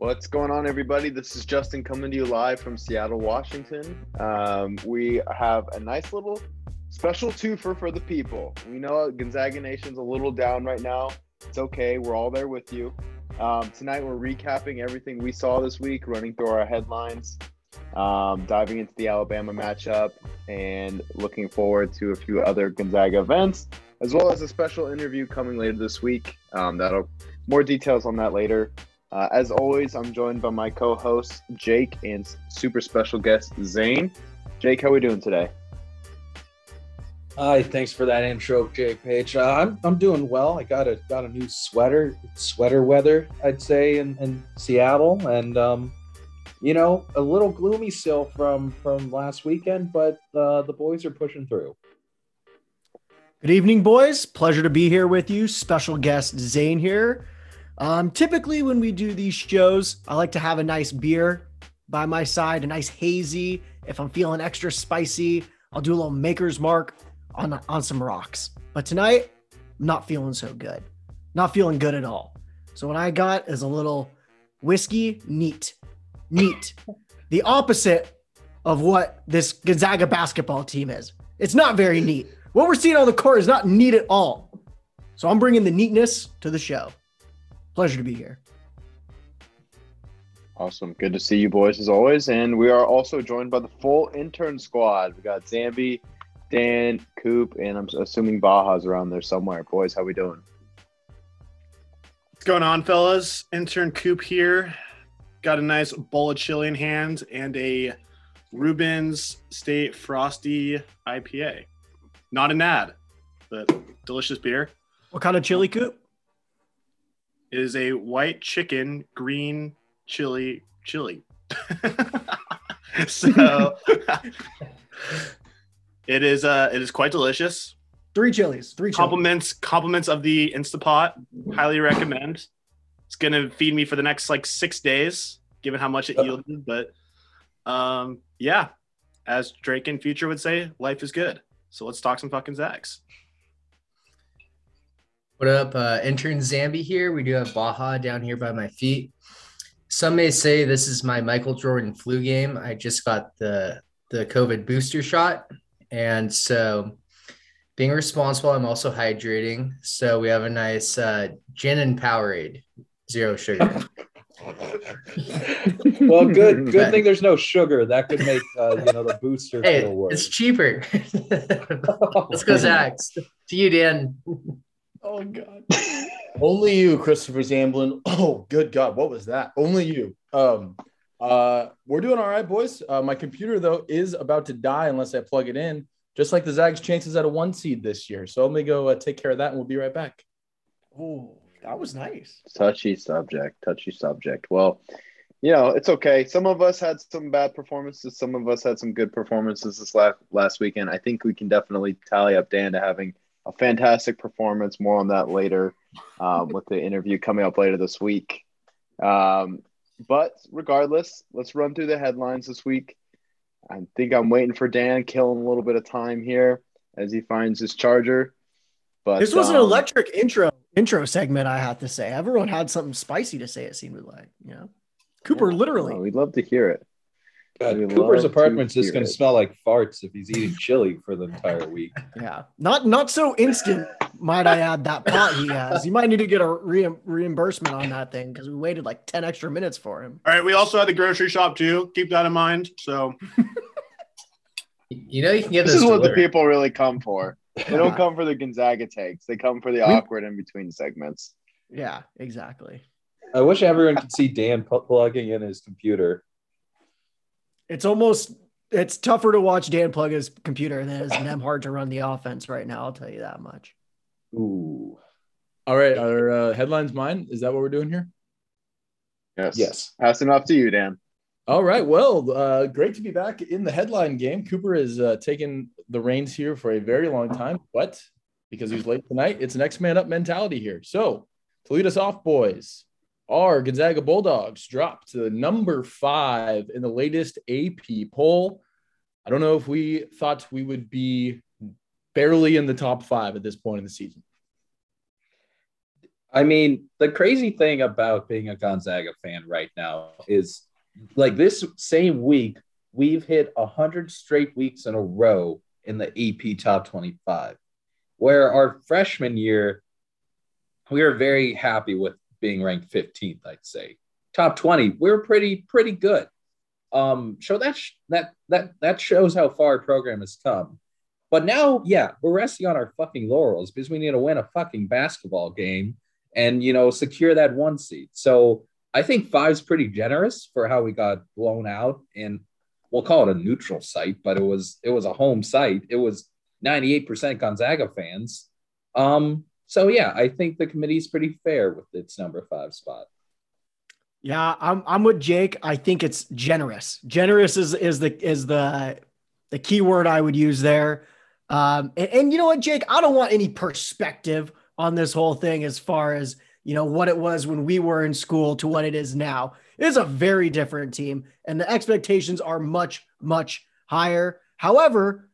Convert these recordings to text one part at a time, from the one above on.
What's going on, everybody? This is Justin coming to you live from Seattle, Washington. Um, we have a nice little special twofer for the people. We know Gonzaga Nation's a little down right now. It's okay. We're all there with you. Um, tonight, we're recapping everything we saw this week, running through our headlines, um, diving into the Alabama matchup, and looking forward to a few other Gonzaga events, as well as a special interview coming later this week. Um, that'll more details on that later. Uh, as always, I'm joined by my co-hosts Jake and super special guest Zane. Jake, how are we doing today? Hi, thanks for that intro, Jake Page. Uh, I'm I'm doing well. I got a got a new sweater, sweater weather, I'd say, in, in Seattle, and um, you know, a little gloomy still from from last weekend, but uh, the boys are pushing through. Good evening, boys. Pleasure to be here with you. Special guest Zane here. Um, typically, when we do these shows, I like to have a nice beer by my side, a nice hazy. If I'm feeling extra spicy, I'll do a little maker's mark on, on some rocks. But tonight, I'm not feeling so good. Not feeling good at all. So, what I got is a little whiskey neat. Neat. the opposite of what this Gonzaga basketball team is. It's not very neat. What we're seeing on the court is not neat at all. So, I'm bringing the neatness to the show. Pleasure to be here. Awesome. Good to see you boys as always. And we are also joined by the full intern squad. We got Zambi, Dan, Coop, and I'm assuming Baja's around there somewhere. Boys, how we doing? What's going on, fellas? Intern Coop here. Got a nice bowl of chili in hand and a Rubens State Frosty IPA. Not an ad, but delicious beer. What kind of chili, Coop? It is a white chicken, green chili, chili. so it is uh it is quite delicious. Three chilies. Three chilies. Compliments compliments of the Instapot. Highly recommend. It's gonna feed me for the next like six days, given how much it yielded. But um yeah, as Drake in future would say, life is good. So let's talk some fucking Zags. What up, uh, intern Zambi here. We do have Baja down here by my feet. Some may say this is my Michael Jordan flu game. I just got the the COVID booster shot, and so being responsible, I'm also hydrating. So we have a nice uh, gin and Powerade, zero sugar. well, good good thing there's no sugar. That could make uh, you know the booster hey, feel worse. It's cheaper. Let's go, Zags. To you, Dan. Oh God. Only you, Christopher Zamblin. Oh, good God, what was that? Only you. Um, uh, we're doing all right, boys. Uh, my computer though is about to die unless I plug it in. Just like the Zags' chances at a one seed this year. So let me go uh, take care of that, and we'll be right back. Oh, that was nice. Touchy subject. Touchy subject. Well, you know, it's okay. Some of us had some bad performances. Some of us had some good performances this last last weekend. I think we can definitely tally up Dan to having a fantastic performance. More on that later um, with the interview coming up later this week. Um, but regardless, let's run through the headlines this week. I think I'm waiting for Dan killing a little bit of time here as he finds his charger. But this was um, an electric intro intro segment. I have to say, everyone had something spicy to say. It seemed like you know, Cooper yeah, literally. well, we'd love to hear it. God, We Cooper's apartment's just going to it. smell like farts if he's eating chili for the entire week. Yeah, not not so instant. might I add that pot he has? You might need to get a re- reimbursement on that thing because we waited like ten extra minutes for him. All right, we also had the grocery shop too. Keep that in mind. So You know you can get This this. is what the people really come for. They don't come for the Gonzaga takes. They come for the awkward in between segments. Yeah, exactly. I wish everyone could see Dan plugging in his computer. It's almost it's tougher to watch Dan plug his computer than it is them hard to run the offense right now. I'll tell you that much. Ooh. All right, our uh, headlines mine. Is that what we're doing here? Yes. Yes. Passing off to you, Dan. All right. Well, uh, great to be back in the headline game. Cooper has uh, taken the reins here for a very long time, but because he's late tonight, it's next man up mentality here. So to lead us off, boys, our Gonzaga Bulldogs dropped to the number five in the latest AP poll. I don't know if we thought we would be barely in the top five at this point in the season. I mean, the crazy thing about being a Gonzaga fan right now is like this same week, we've hit 100 straight weeks in a row in the AP top 25, where our freshman year, we were very happy with being ranked 15th, I'd say. Top 20, we're pretty, pretty good. Um, so that, sh- that, that, that shows how far our program has come. But now, yeah, we're resting on our fucking laurels because we need to win a fucking basketball game and you know secure that one seed. So I think five's pretty generous for how we got blown out in we'll call it a neutral site, but it was it was a home site. It was 98% Gonzaga fans. Um, so yeah, I think the committee's pretty fair with its number five spot. Yeah, I'm I'm with Jake. I think it's generous. Generous is is the is the the key word I would use there. Um, and, and you know what, Jake, I don't want any perspective on this whole thing as far as you know what it was when we were in school to what it is now. It is a very different team, and the expectations are much much higher. However,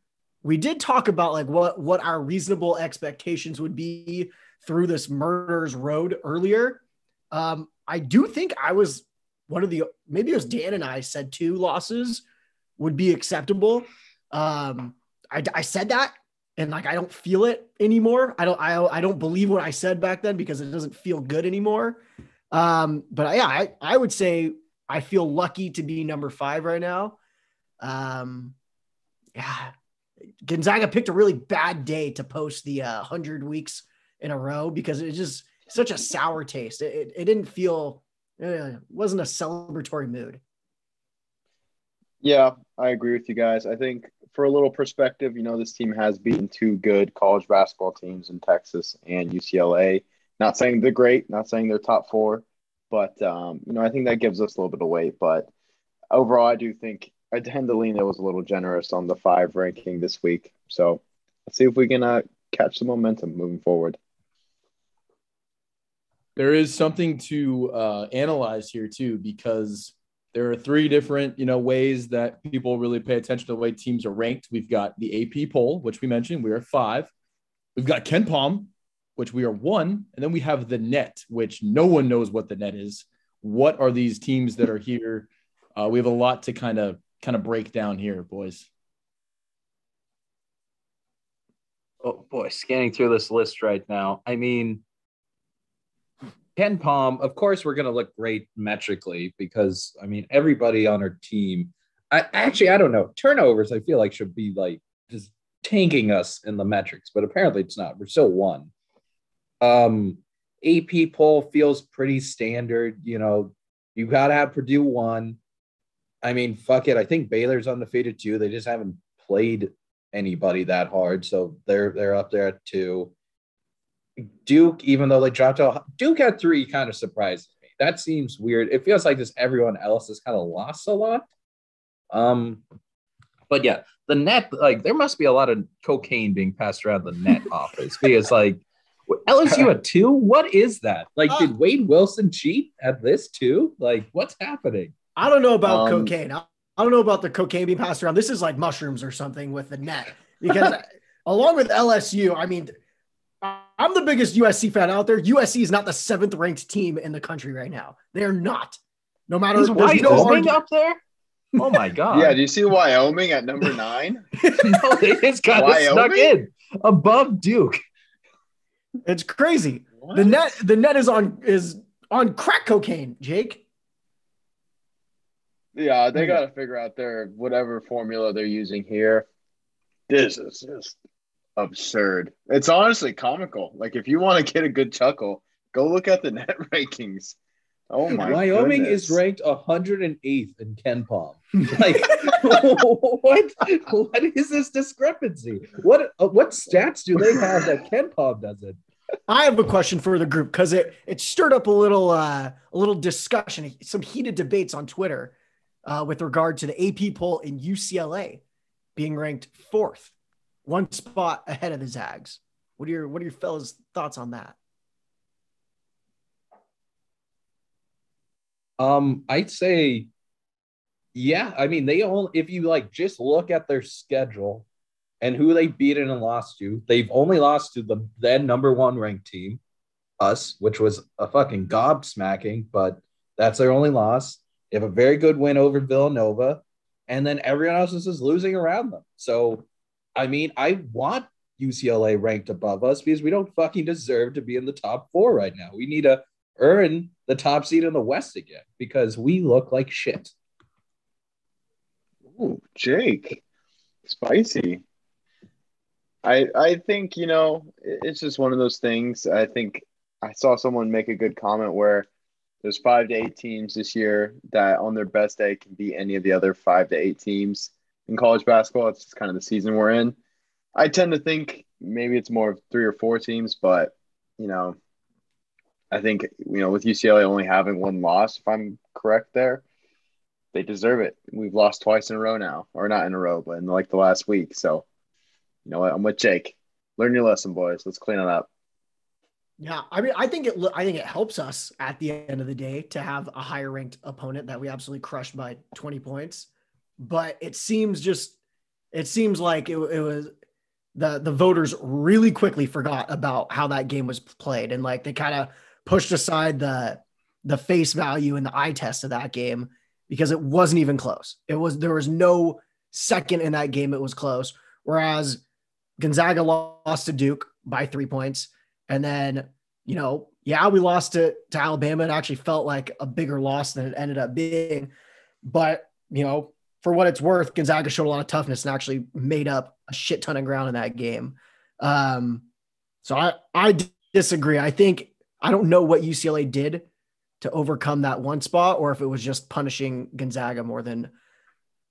we did talk about like what what our reasonable expectations would be through this murders road earlier. Um, I do think I was one of the maybe it was Dan and I said two losses would be acceptable. Um, I, I said that and like I don't feel it anymore. I don't I, I don't believe what I said back then because it doesn't feel good anymore. Um, but yeah, I, I would say I feel lucky to be number five right now. Um, yeah, Gonzaga picked a really bad day to post the uh, hundred weeks in a row because it just such a sour taste. It, it, it didn't feel it wasn't a celebratory mood. Yeah, I agree with you guys. I think for a little perspective, you know, this team has beaten two good college basketball teams in Texas and UCLA. Not saying they're great, not saying they're top four, but um, you know, I think that gives us a little bit of weight. But overall, I do think That was a little generous on the five ranking this week. So let's see if we can uh, catch the momentum moving forward. There is something to uh, analyze here too, because there are three different, you know, ways that people really pay attention to the way teams are ranked. We've got the AP poll, which we mentioned, we are five. We've got KenPom, which we are one, and then we have the net, which no one knows what the net is. What are these teams that are here? Uh, we have a lot to kind of kind of break down here, boys. Oh boy, scanning through this list right now. I mean, KenPom, of course, we're going to look great metrically because I mean everybody on our team. I actually I don't know turnovers. I feel like should be like just tanking us in the metrics, but apparently it's not. We're still one. Um, AP poll feels pretty standard. You know, you got to have Purdue one. I mean, fuck it. I think Baylor's undefeated too. They just haven't played anybody that hard, so they're they're up there at two. Duke, even though they dropped out, Duke at three kind of surprises me. That seems weird. It feels like just everyone else has kind of lost a lot. Um, but yeah, the net, like there must be a lot of cocaine being passed around the net office because like LSU at two, what is that? Like, uh, did Wade Wilson cheat at this too? Like, what's happening? I don't know about um, cocaine. I, I don't know about the cocaine being passed around. This is like mushrooms or something with the net because along with LSU, I mean I'm the biggest USC fan out there. USC is not the seventh ranked team in the country right now. They're not. No matter is Wyoming no up there. Oh my god! yeah, do you see Wyoming at number nine? no, they just got snuck in above Duke. It's crazy. What? The net, the net is on is on crack cocaine, Jake. Yeah, they got to figure out their whatever formula they're using here. This is just absurd. It's honestly comical. Like if you want to get a good chuckle, go look at the net rankings. Oh my! Wyoming goodness. is ranked 108th in KenPom. Like what? What is this discrepancy? What uh, what stats do they have that KenPom doesn't? I have a question for the group because it it stirred up a little uh, a little discussion, some heated debates on Twitter uh, with regard to the AP poll in UCLA being ranked fourth one spot ahead of the Zags. What are your what are your fellas' thoughts on that? Um, I'd say, yeah. I mean, they only if you like just look at their schedule and who they beat and lost to, they've only lost to the then number one ranked team. us, which was a fucking gobsmacking, but that's their only loss. Have a very good win over Villanova, and then everyone else is just losing around them. So, I mean, I want UCLA ranked above us because we don't fucking deserve to be in the top four right now. We need to earn the top seed in the West again because we look like shit. Ooh, Jake, spicy. I I think you know it's just one of those things. I think I saw someone make a good comment where there's five to eight teams this year that on their best day can beat any of the other five to eight teams in college basketball. It's just kind of the season we're in. I tend to think maybe it's more of three or four teams, but you know, I think you know with UCLA only having one loss, if I'm correct there, they deserve it. We've lost twice in a row now, or not in a row, but in like the last week. So, you know what? I'm with Jake. Learn your lesson, boys. Let's clean it up. Yeah, I mean, I think it. I think it helps us at the end of the day to have a higher ranked opponent that we absolutely crushed by 20 points. But it seems just, it seems like it, it was the the voters really quickly forgot about how that game was played, and like they kind of pushed aside the the face value and the eye test of that game because it wasn't even close. It was there was no second in that game it was close. Whereas Gonzaga lost to Duke by three points. And then, you know, yeah, we lost it to Alabama. It actually felt like a bigger loss than it ended up being. But, you know, for what it's worth, Gonzaga showed a lot of toughness and actually made up a shit ton of ground in that game. Um, so I, I disagree. I think I don't know what UCLA did to overcome that one spot or if it was just punishing Gonzaga more than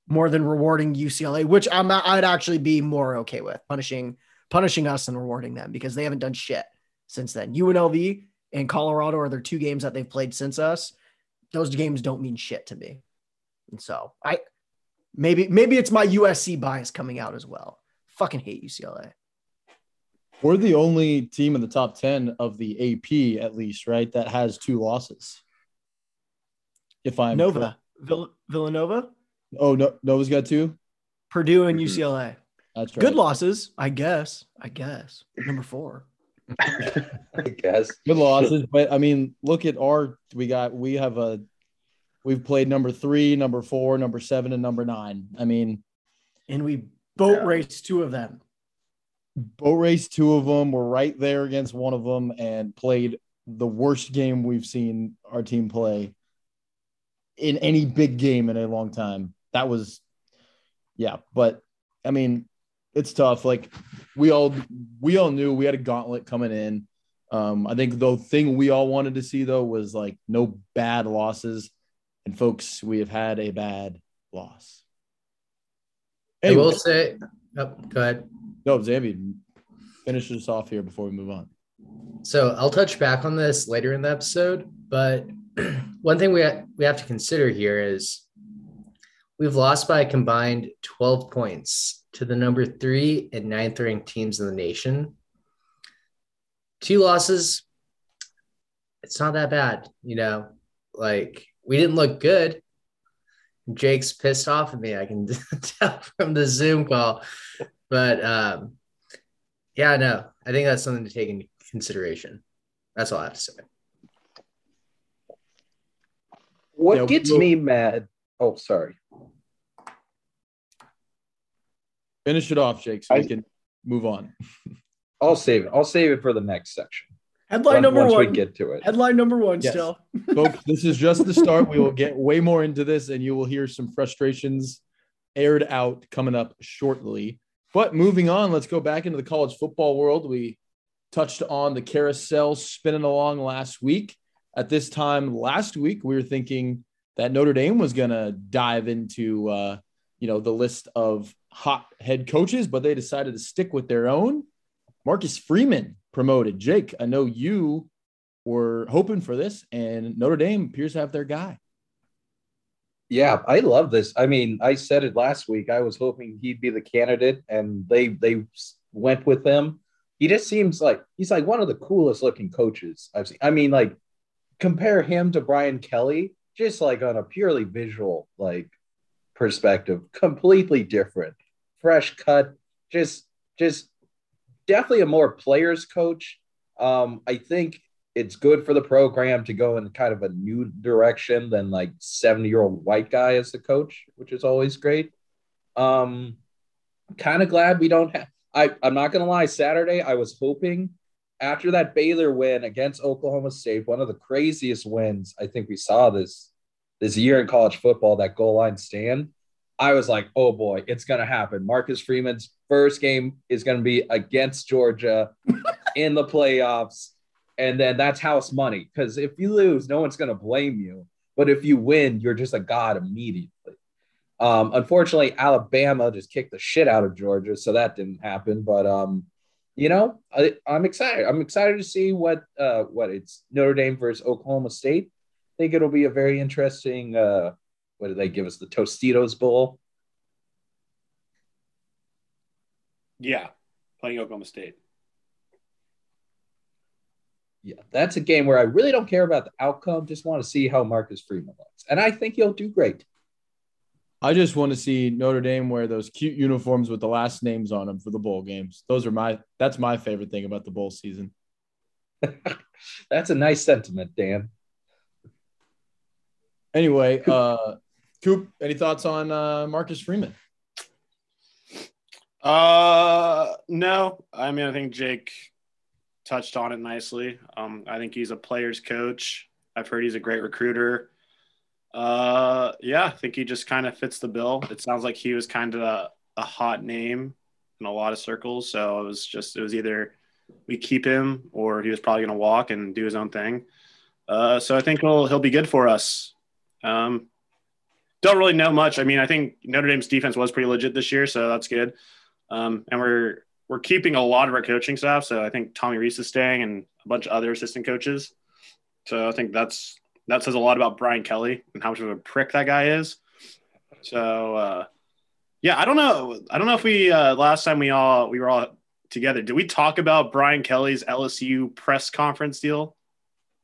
more than rewarding UCLA, which I'm I'd actually be more okay with punishing punishing us and rewarding them because they haven't done shit since then. UNLV and Colorado are their two games that they've played since us. Those games don't mean shit to me. And so I maybe maybe it's my USC bias coming out as well. Fucking hate UCLA. We're the only team in the top 10 of the AP, at least, right? That has two losses. If I'm Nova, Vill- Villanova. Oh, no, Nova's got two. Purdue and UCLA. That's right. Good losses, I guess. I guess number four. I guess. Good losses, but I mean, look at our. We got. We have a. We've played number three, number four, number seven, and number nine. I mean, And we boat Yeah. raced two of them. boat race two of them. We're right there against one of them, and played the worst game we've seen our team play in any big game in a long time. That was, yeah. But I mean, it's tough. Like we all we all knew we had a gauntlet coming in. Um, I think the thing we all wanted to see though was like no bad losses. And folks, we have had a bad loss. I will say, oh, go ahead. no, Zambi, finish this off here before we move on. So I'll touch back on this later in the episode, but one thing we ha- we have to consider here is we've lost by a combined 12 points to the number three and ninth ranked teams in the nation. Two losses, it's not that bad, you know. Like we didn't look good. Jake's pissed off at me. I can tell from the Zoom call, but um, yeah, no, I think that's something to take into consideration. That's all I have to say. What Yeah, gets well- me mad? Oh, sorry. Finish it off, Jake, so I- we can move on. I'll save it. I'll save it for the next section. Headline Once- number once one. we get to it. Headline number one. Yes. Still. Folks, this is just the start. We will get way more into this, and you will hear some frustrations aired out coming up shortly. But moving on, let's go back into the college football world. We touched on the carousel spinning along last week. At this time last week, we were thinking that Notre Dame was going to dive into, uh, you know, the list of hot head coaches, but they decided to stick with their own. Marcus Freeman promoted. Jake, I know you were hoping for this, and Notre Dame appears to have their guy. Yeah, I love this. I mean, I said it last week. I was hoping he'd be the candidate, and they they went with him. He just seems like he's like one of the coolest looking coaches I've seen. I mean, like compare him to Brian Kelly, just like on a purely visual like perspective, completely different, fresh cut, just just definitely a more players coach. Um, I think it's good for the program to go in kind of a new direction than like 70 year old white guy as the coach, which is always great. Um, kind of glad we don't have. I I'm not gonna lie. Saturday, I was hoping after that Baylor win against Oklahoma State, one of the craziest wins I think we saw this this year in college football, that goal line stand. I was like, oh boy, it's gonna happen. Marcus Freeman's first game is gonna be against Georgia in the playoffs. And then that's house money. Because if you lose, no one's gonna blame you. But if you win, you're just a god immediately. Um, unfortunately, Alabama just kicked the shit out of Georgia, so that didn't happen. But um, you know, I, am excited. I'm excited to see what uh, what it's Notre Dame versus Oklahoma State. I think it'll be a very interesting. Uh, what did they give us? The Tostitos Bowl. Yeah, playing Oklahoma State. Yeah, that's a game where I really don't care about the outcome. Just want to see how Marcus Freeman looks, and I think he'll do great. I just want to see Notre Dame wear those cute uniforms with the last names on them for the bowl games. Those are my that's my favorite thing about the bowl season. that's a nice sentiment, Dan. Anyway, uh Coop, any thoughts on uh Marcus Freeman? Uh no. I mean I think Jake touched on it nicely. Um I think he's a player's coach. I've heard he's a great recruiter. Uh, yeah, I think he just kind of fits the bill. It sounds like he was kind of a, a, hot name in a lot of circles. So it was just, it was either we keep him or he was probably going to walk and do his own thing. Uh, so I think he'll, he'll be good for us. Um, don't really know much. I mean, I think Notre Dame's defense was pretty legit this year, so that's good. Um, and we're, we're keeping a lot of our coaching staff. So I think Tommy Reese is staying and a bunch of other assistant coaches. So I think that's that says a lot about Brian Kelly and how much of a prick that guy is. So uh, yeah, I don't know. I don't know if we uh, last time we all we were all together. Did we talk about Brian Kelly's LSU press conference deal?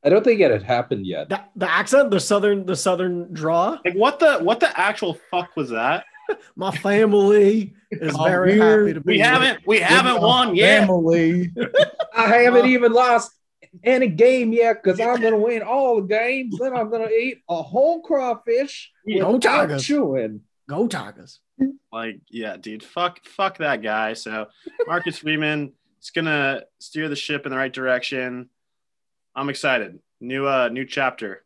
I don't think it had happened yet. The, the accent, the southern, the southern draw. Like what the what the actual fuck was that? My family is oh, very happy to be. We haven't we haven't won yet. Family. I haven't even lost any game yet because I'm going to win all the games. Then I'm going to eat a whole crawfish Go Tigers. chewing. Go Tigers. Like, yeah, dude, fuck, fuck that guy. So Marcus Freeman is going to steer the ship in the right direction. I'm excited. New, uh, new chapter.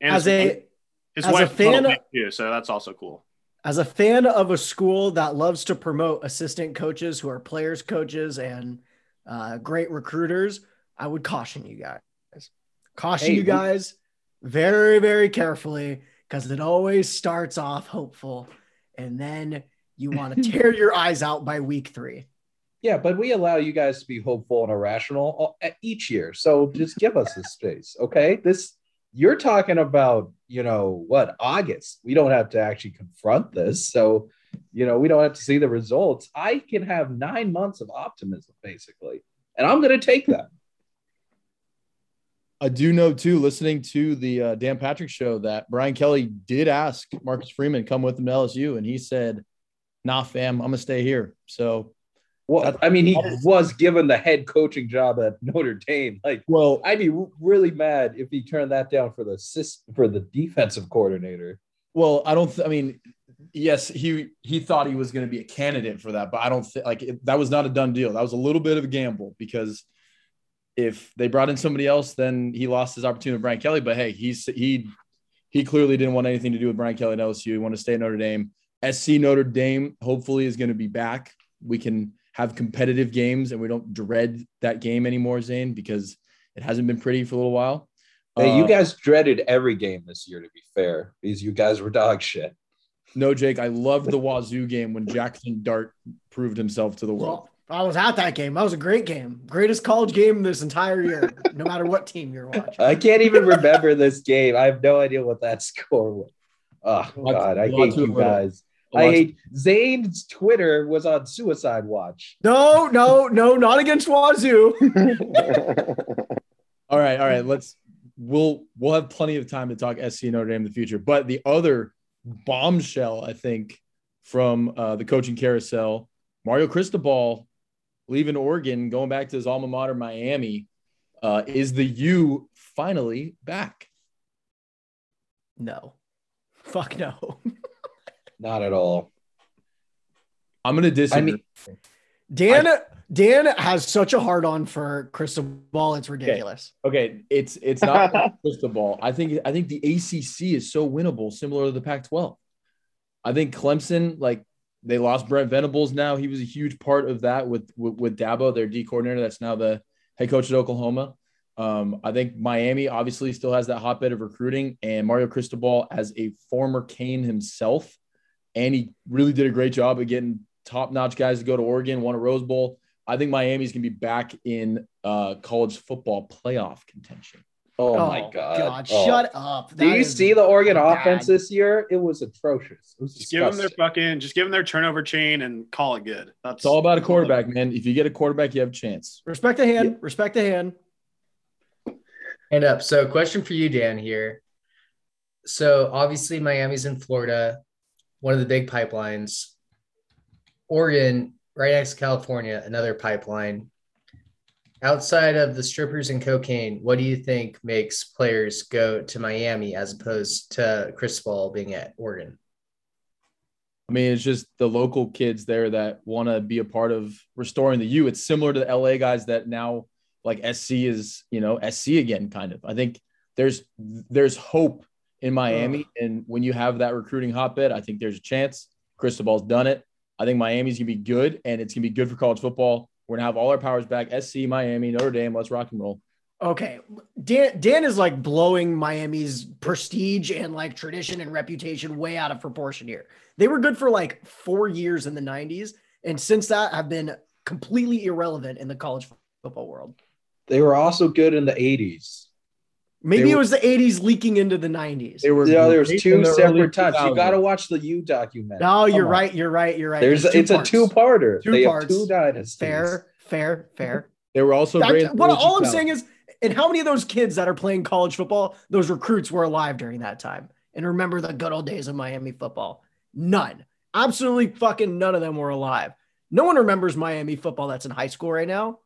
And as his, a his as wife a fan of, too, so that's also cool. As a fan of a school that loves to promote assistant coaches who are players coaches and uh, great recruiters, I would caution you guys. Caution hey, you guys very, very carefully because it always starts off hopeful and then you want to tear your eyes out by week three. Yeah, but we allow you guys to be hopeful and irrational each year. So just give us this space, okay? This you're talking about, you know, what August. We don't have to actually confront this. So, you know, we don't have to see the results. I can have nine months of optimism, basically. And I'm going to take that. I do know too, listening to the uh, Dan Patrick show, that Brian Kelly did ask Marcus Freeman come with him to LSU, and he said, "Nah, fam, I'm gonna stay here." So, well, I mean, he was given the head coaching job at Notre Dame. Like, well, I'd be really mad if he turned that down for the for the defensive coordinator. Well, I don't. Th- I mean, yes, he he thought he was going to be a candidate for that, but I don't think like it, that was not a done deal. That was a little bit of a gamble because if they brought in somebody else, then he lost his opportunity with Brian Kelly. But hey, he's he he clearly didn't want anything to do with Brian Kelly at LSU. He wanted to stay at Notre Dame. SC Notre Dame hopefully is going to be back. We can have competitive games and we don't dread that game anymore, Zane, because it hasn't been pretty for a little while. Hey, uh, you guys dreaded every game this year, to be fair, because you guys were dog shit. No, Jake, I loved the Wazoo game when Jackson Dart proved himself to the world. I was at that game. That was a great game. Greatest college game this entire year, no matter what team you're watching. I can't even remember this game. I have no idea what that score was. Oh God, I hate you guys. I hate Zane's Twitter was on suicide watch. No, no, no, not against Wazoo. all right, all right. Let's we'll we'll have plenty of time to talk SC Notre Dame in the future. But the other bombshell, I think, from uh, the coaching carousel, Mario Cristobal leaving Oregon, going back to his alma mater, Miami. Uh, is the U finally back? No. Fuck no. Not at all. I'm gonna disagree. mean- Dan Dan has such a hard on for crystal ball. It's ridiculous. okay, it's it's not crystal ball. I think I think the ACC is so winnable, similar to the Pac-12. I think Clemson, like they lost Brent Venables. Now he was a huge part of that with with, with Dabo, their D coordinator. That's now the head coach at Oklahoma. Um, I think Miami obviously still has that hotbed of recruiting, and Mario Cristobal as a former Cane himself, and he really did a great job of getting top-notch guys to go to Oregon, won a Rose Bowl. I think Miami's gonna be back in uh, college football playoff contention. Oh, my god! Oh. Shut up. Do you see the Oregon bad. offense this year? It was atrocious. It was Just give them their fucking, just give them their turnover chain and call it good. That's It's all about a quarterback, man. If you get a quarterback, you have a chance. Respect the hand. Respect the hand. Hand up. So, question for you, Dan. Here. So, obviously, Miami's in Florida, one of the big pipelines. Oregon, right next to California, another pipeline. Outside of the strippers and cocaine, what do you think makes players go to Miami as opposed to Chris Cristobal being at Oregon? I mean, it's just the local kids there that want to be a part of restoring the U. It's similar to the LA guys that now like SC is, you know, SC again, kind of. I think there's there's hope in Miami, and when you have that recruiting hotbed, I think there's a chance. Cristobal's done it. I think Miami's gonna be good, and it's gonna be good for college football. We're gonna have all our powers back. SC, Miami, Notre Dame. Let's rock and roll. Okay. Dan Dan is like blowing Miami's prestige and like tradition and reputation way out of proportion here. They were good for like four years in the 90s, and since that have been completely irrelevant in the college football world. They were also good in the 80s. Maybe They it were- was the 80s leaking into the 90s. There were. You know, there's two the separate times. You got to watch the U documentary. No, you're Come on. right. You're right. You're right. There's, two it's parts. a two-parter. Two they parts. have two dynasties. Fair, fair, fair. They were also That- great. what early all I'm saying is, and how many of those kids that are playing college football, those recruits were alive during that time and remember the good old days of Miami football? None. Absolutely fucking none of them were alive. No one remembers Miami football that's in high school right now.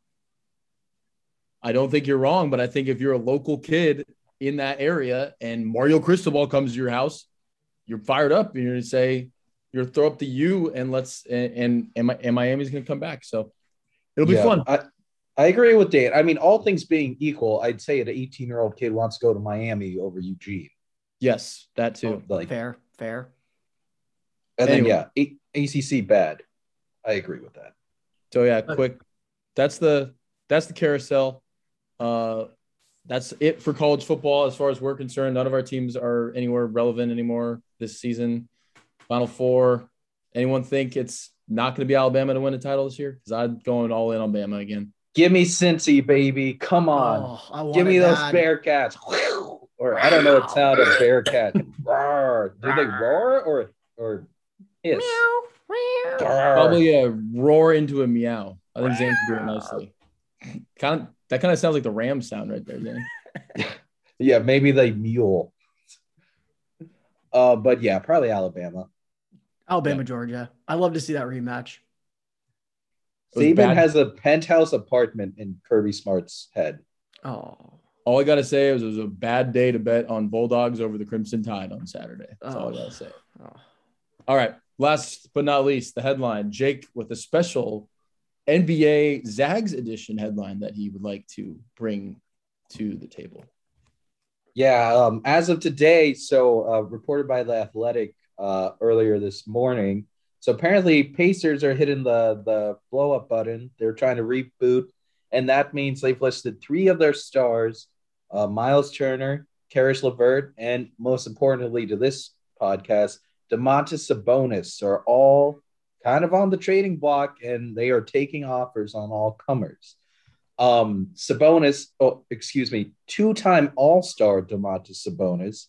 I don't think you're wrong, but I think if you're a local kid in that area and Mario Cristobal comes to your house, you're fired up and you're gonna say, you're throw up the U and let's and and, and, Miami's gonna come back. So it'll be Yeah, fun. I, I agree with Dan. I mean, all things being equal, I'd say an 18 year old kid wants to go to Miami over Eugene. Yes, that too. Oh, like, Fair, fair. and then yeah, A- ACC bad. I agree with that. So yeah, quick. That's the that's the carousel. Uh that's it for college football as far as we're concerned. None of our teams are anywhere relevant anymore this season. Final four. Anyone think it's not going to be Alabama to win a title this year? Because I'm going all in on Bama again. Give me Cincy, baby. Come on. Oh, I Give me those that. Bearcats. Or I don't know what sound of Bearcat. roar. Did they roar or or hiss? Roar. Probably a roar into a meow. I think Zane can do it nicely. Kind of that kind of sounds like the Ram sound right there, Zane. Yeah, maybe the mule. Uh, but yeah, probably Alabama. Alabama, Georgia. I love to see that rematch. It was Saban has a penthouse apartment in Kirby Smart's head. Oh, All I gotta say is it was a bad day to bet on Bulldogs over the Crimson Tide on Saturday. That's all I Oh. gotta say. oh. All right. Last but not least, the headline. Jake with a special NBA Zags edition headline that he would like to bring to the table. Yeah, um, as of today, so uh, reported by the Athletic uh, earlier this morning. So apparently, Pacers are hitting the the blow up button. They're trying to reboot, and that means they've listed three of their stars: uh, Myles Turner, Caris LeVert, and most importantly to this podcast, Domantas Sabonis are all kind of on the trading block, and they are taking offers on all comers. Um, Sabonis, oh, excuse me, two-time All-Star Domantas Sabonis.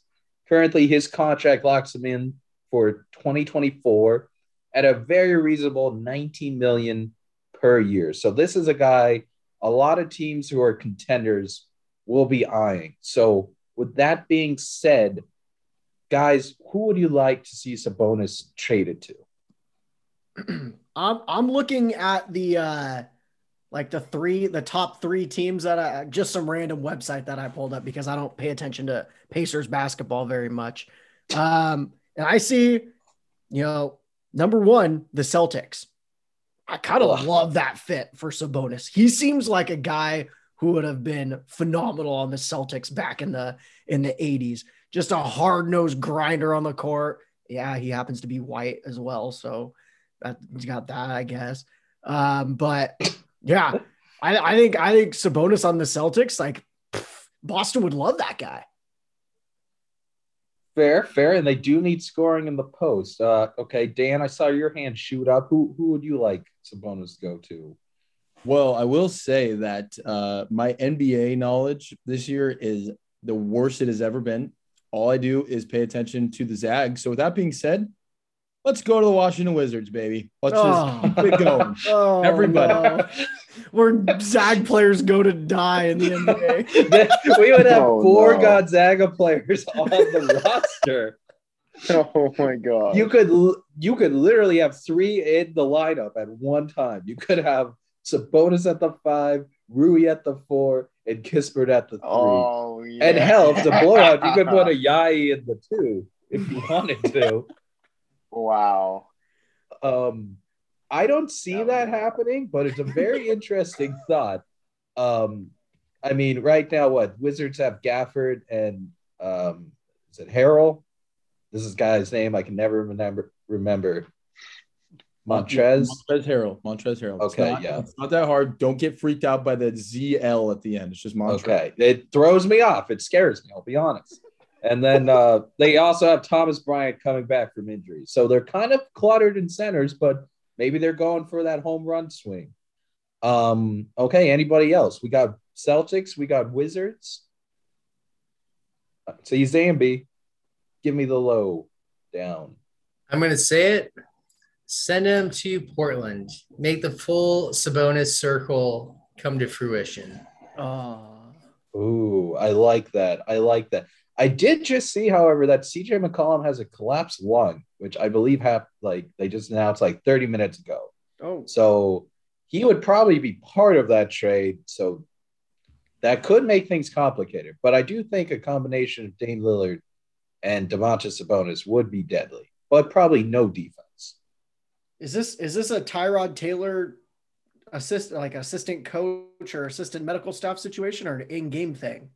Currently, his contract locks him in for 2024 at a very reasonable 19 million per year. So this is a guy a lot of teams who are contenders will be eyeing. So with that being said, guys, who would you like to see Sabonis traded to? I'm I'm looking at the uh like the three, the top three teams that I just some random website that I pulled up because I don't pay attention to Pacers basketball very much. Um, and I see, you know, number one, the Celtics. I kind of love that fit for Sabonis. He seems like a guy who would have been phenomenal on the Celtics back in the in the 80s. Just a hard-nosed grinder on the court. Yeah, he happens to be white as well, so that he's got that, I guess. Um, but yeah, I, I think I think Sabonis on the Celtics, like pff, Boston would love that guy. Fair, fair, and they do need scoring in the post. Uh, okay, Dan, I saw your hand shoot up. Who who would you like Sabonis to go to? Well, I will say that uh, my NBA knowledge this year is the worst it has ever been. All I do is pay attention to the Zags. So, with that being said, let's go to the Washington Wizards, baby. Let's Oh. just keep it going. Oh, Everybody. no. where Zag players go to die in the NBA. we would have Oh, four no. Gonzaga players on the roster. Oh my god. You could you could literally have three in the lineup at one time. You could have Sabonis at the five, Rui at the four, and Kispert at the three. Oh yeah. And hell, if it's a blowout, you could put a Yai in the two if you wanted to. Wow. Um, I don't see that happening, but it's a very interesting thought. Um, I mean, right now, what Wizards have Gafford and um, is it Harrell? This is guy's name I can never remember. Remember Montrez. Montrez Harrell. Montrez Harrell. It's Okay, not- yeah. It's not that hard. Don't get freaked out by the ZL at the end. It's just Montrez. Okay, it throws me off. It scares me. I'll be honest. And then uh, they also have Thomas Bryant coming back from injury, so they're kind of cluttered in centers, but maybe they're going for that home run swing. Um, okay, anybody else? We got Celtics. We got Wizards. So you Zambi, give me the low down. I'm gonna say it. Send him to Portland. Make the full Sabonis circle come to fruition. Oh. Ooh, I like that. I like that. I did just see, however, that CJ McCollum has a collapsed lung, which I believe have like they just announced like 30 minutes ago. Oh. So he would probably be part of that trade. So that could make things complicated. But I do think a combination of Dame Lillard and Domantas Sabonis would be deadly, but probably no defense. Is this is this a Tyrod Taylor assist like assistant coach or assistant medical staff situation or an in-game thing?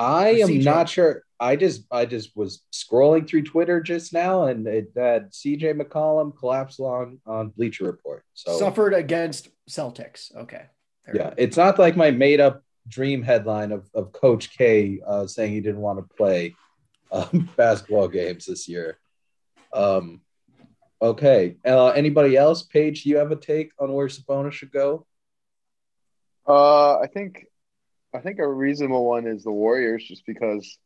I am CJ. not sure. I just I just was scrolling through Twitter just now, and it had CJ McCollum collapsed on on Bleacher Report. So Suffered against Celtics. Okay. There yeah, it's not like my made up dream headline of, of Coach K uh, saying he didn't want to play um, basketball games this year. Um, okay. Uh, anybody else? Paige, you have a take on where Sabonis should go? Uh, I think, I think a reasonable one is the Warriors, just because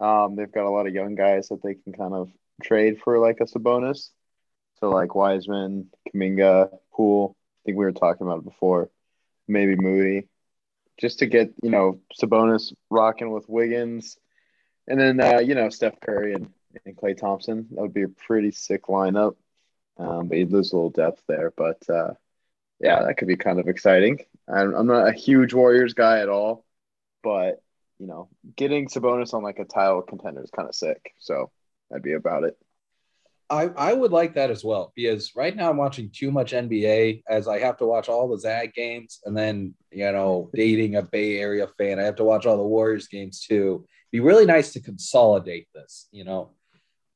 um, they've got a lot of young guys that they can kind of trade for like a Sabonis. So like Wiseman, Kuminga, Poole. I think we were talking about it before. Maybe Moody, just to get you know Sabonis rocking with Wiggins, and then uh, you know Steph Curry and, and Klay Thompson. That would be a pretty sick lineup. Um, but you'd lose a little depth there, but uh, yeah, that could be kind of exciting. I'm, I'm not a huge Warriors guy at all, but you know, getting Sabonis on like a title contender is kind of sick. So that'd be about it. I, I would like that as well because right now I'm watching too much NBA as I have to watch all the Zag games and then, you know, dating a Bay Area fan, I have to watch all the Warriors games too. Be really nice to consolidate this, you know.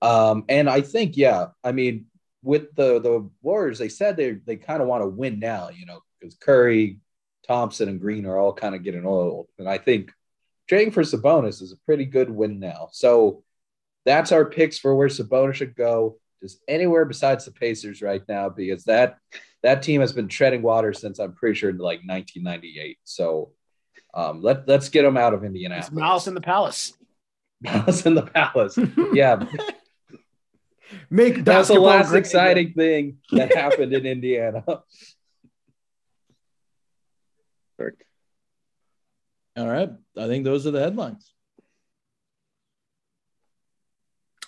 Um, and I think, yeah, I mean, with the the Warriors, they said they they kind of want to win now, you know, because Curry, Thompson, and Green are all kind of getting old. And I think trading for Sabonis is a pretty good win now. So that's our picks for where Sabonis should go. Just anywhere besides the Pacers right now, because that that team has been treading water since I'm pretty sure like 1998. So um, let let's get them out of It's Mouse in the Palace. Malice in the Palace. Yeah, Make that's the last exciting thing that happened in Indiana. Perfect. All right. I think those are the headlines.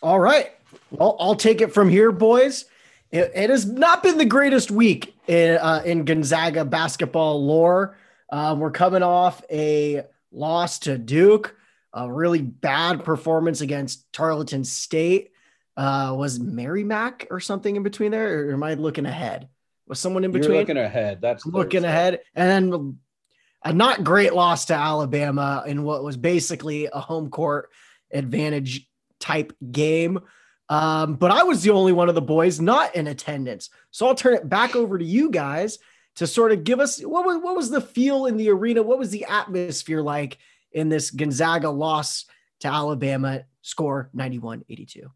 All right. Well, I'll take it from here, boys. it, it has not been the greatest week in, uh, in Gonzaga basketball lore. Uh, we're coming off a loss to Duke, a really bad performance against Tarleton State. Uh, was Merrimack or something in between there, or am I looking ahead? Was someone in You're between? looking ahead. That's looking ahead, and then a not great loss to Alabama in what was basically a home court advantage type game. Um, but I was the only one of the boys not in attendance, so I'll turn it back over to you guys to sort of give us what was what was the feel in the arena, what was the atmosphere like in this Gonzaga loss to Alabama, score 91-82.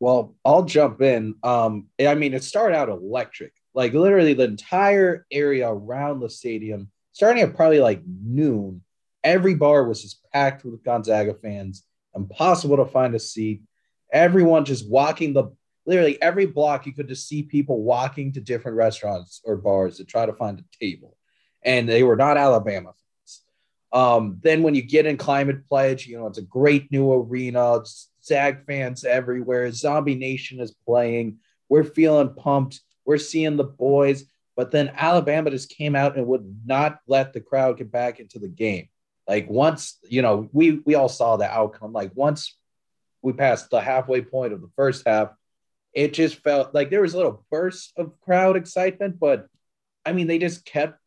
Well, I'll jump in. Um, I mean, it started out electric. Like literally the entire area around the stadium, starting at probably like noon, every bar was just packed with Gonzaga fans. Impossible to find a seat. Everyone just walking the literally every block, you could just see people walking to different restaurants or bars to try to find a table. And they were not Alabama fans. Um, then when you get in Climate Pledge, you know, it's a great new arena. Zag fans everywhere. Zombie Nation is playing. We're feeling pumped. We're seeing the boys. But then Alabama just came out and would not let the crowd get back into the game. Like once, you know, we we all saw the outcome. Like once we passed the halfway point of the first half, it just felt like there was a little burst of crowd excitement, but I mean, they just kept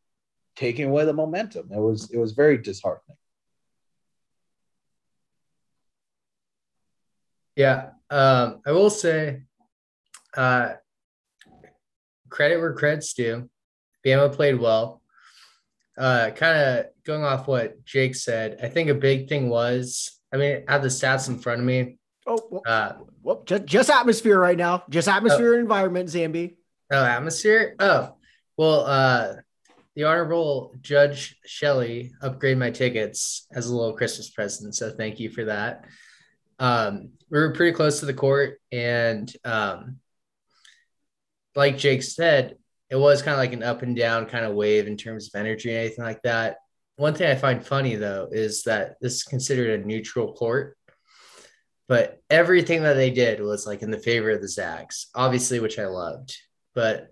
taking away the momentum. It was it was very disheartening. Yeah, um, I will say, uh, credit where credit's due. Bama played well. Uh, kind of going off what Jake said, I think a big thing was, I mean, I have the stats in front of me. Oh, well, Uh, well, just, just atmosphere right now, just atmosphere and environment, Zambi. oh, atmosphere. Oh, well, uh, the Honorable Judge Shelley upgraded my tickets as a little Christmas present. So thank you for that. Um, we were pretty close to the court, and um, like Jake said, it was kind of like an up and down kind of wave in terms of energy and anything like that. One thing I find funny though is that this is considered a neutral court, but everything that they did was like in the favor of the Zags, obviously, which I loved. But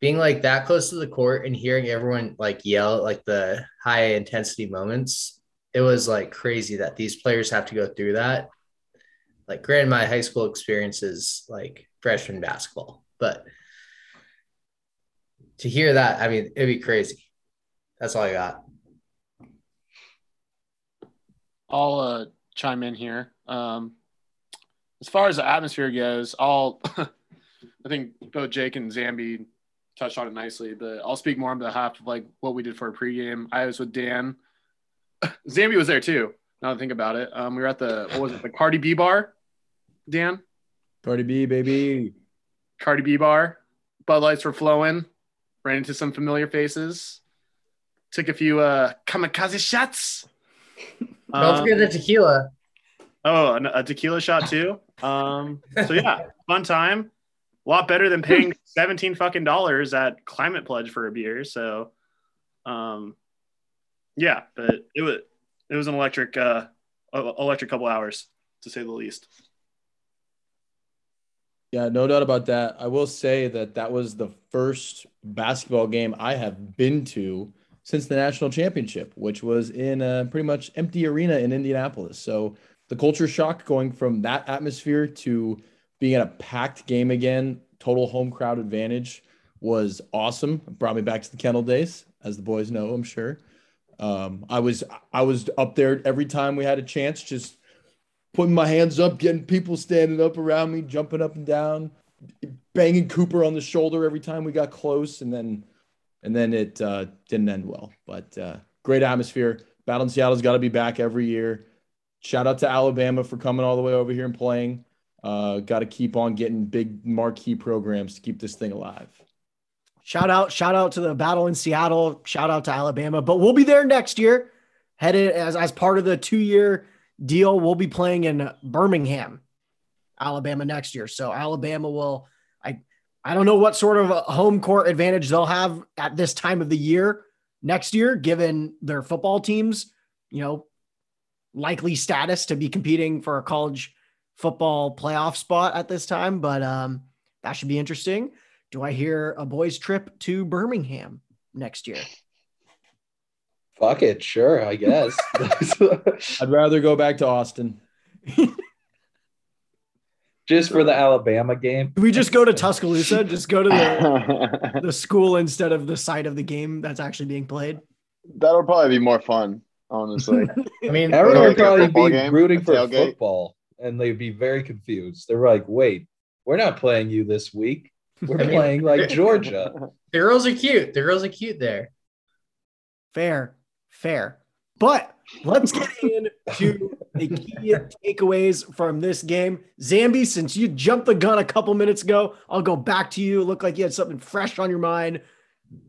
being like that close to the court and hearing everyone like yell at like the high intensity moments, it was like crazy that these players have to go through that. Like, granted, my high school experience is like freshman basketball, but to hear that, I mean, it'd be crazy. That's all I got. I'll uh, chime in here. Um, as far as the atmosphere goes, I'll I think both Jake and Zambi touched on it nicely, but I'll speak more on behalf of like what we did for a pregame. I was with Dan. Zambi was there too. Now that I think about it, um, we were at the what was it, the Cardi B bar? Dan, Cardi B, baby. Cardi B bar. Bud Lights were flowing. Ran into some familiar faces. Took a few uh, kamikaze shots. Don't Um, forget the tequila. Oh, a tequila shot too. Um, so yeah, fun time. A lot better than paying seventeen fucking dollars at Climate Pledge for a beer. So, um, yeah, but it was it was an electric uh electric couple hours to say the least. Yeah, no doubt about that. I will say that that was the first basketball game I have been to since the national championship, which was in a pretty much empty arena in Indianapolis. So the culture shock going from that atmosphere to being at a packed game again, total home crowd advantage was awesome. It brought me back to the kennel days, as the boys know, I'm sure. Um, I was I was up there every time we had a chance, just putting my hands up, getting people standing up around me, jumping up and down, banging Cooper on the shoulder every time we got close, and then and then it uh, didn't end well. But uh, great atmosphere. Battle in Seattle's got to be back every year. Shout out to Alabama for coming all the way over here and playing. Uh, got to keep on getting big marquee programs to keep this thing alive. Shout out, shout out to the battle in Seattle. Shout out to Alabama. But we'll be there next year. Headed as, as part of the two year deal. We'll be playing in Birmingham, Alabama next year. So Alabama will, I I don't know what sort of home court advantage they'll have at this time of the year next year, given their football teams, you know, likely status to be competing for a college football playoff spot at this time, but um, that should be interesting. Do I hear a boys' trip to Birmingham next year? Fuck it, sure, I guess. I'd rather go back to Austin. Just for the Alabama game. We just go to Tuscaloosa? Just go to the, the school instead of the site of the game that's actually being played? That'll probably be more fun, honestly. I mean, Everyone would probably be game, rooting for tailgate. football, and they'd be very confused. They're like, "Wait, we're not playing you this week. We're playing like Georgia." the girls are cute. The girls are cute there. Fair, fair. But let's get into the key takeaways from this game. Zambi, since you jumped the gun a couple minutes ago, I'll go back to you. Look like you had something fresh on your mind.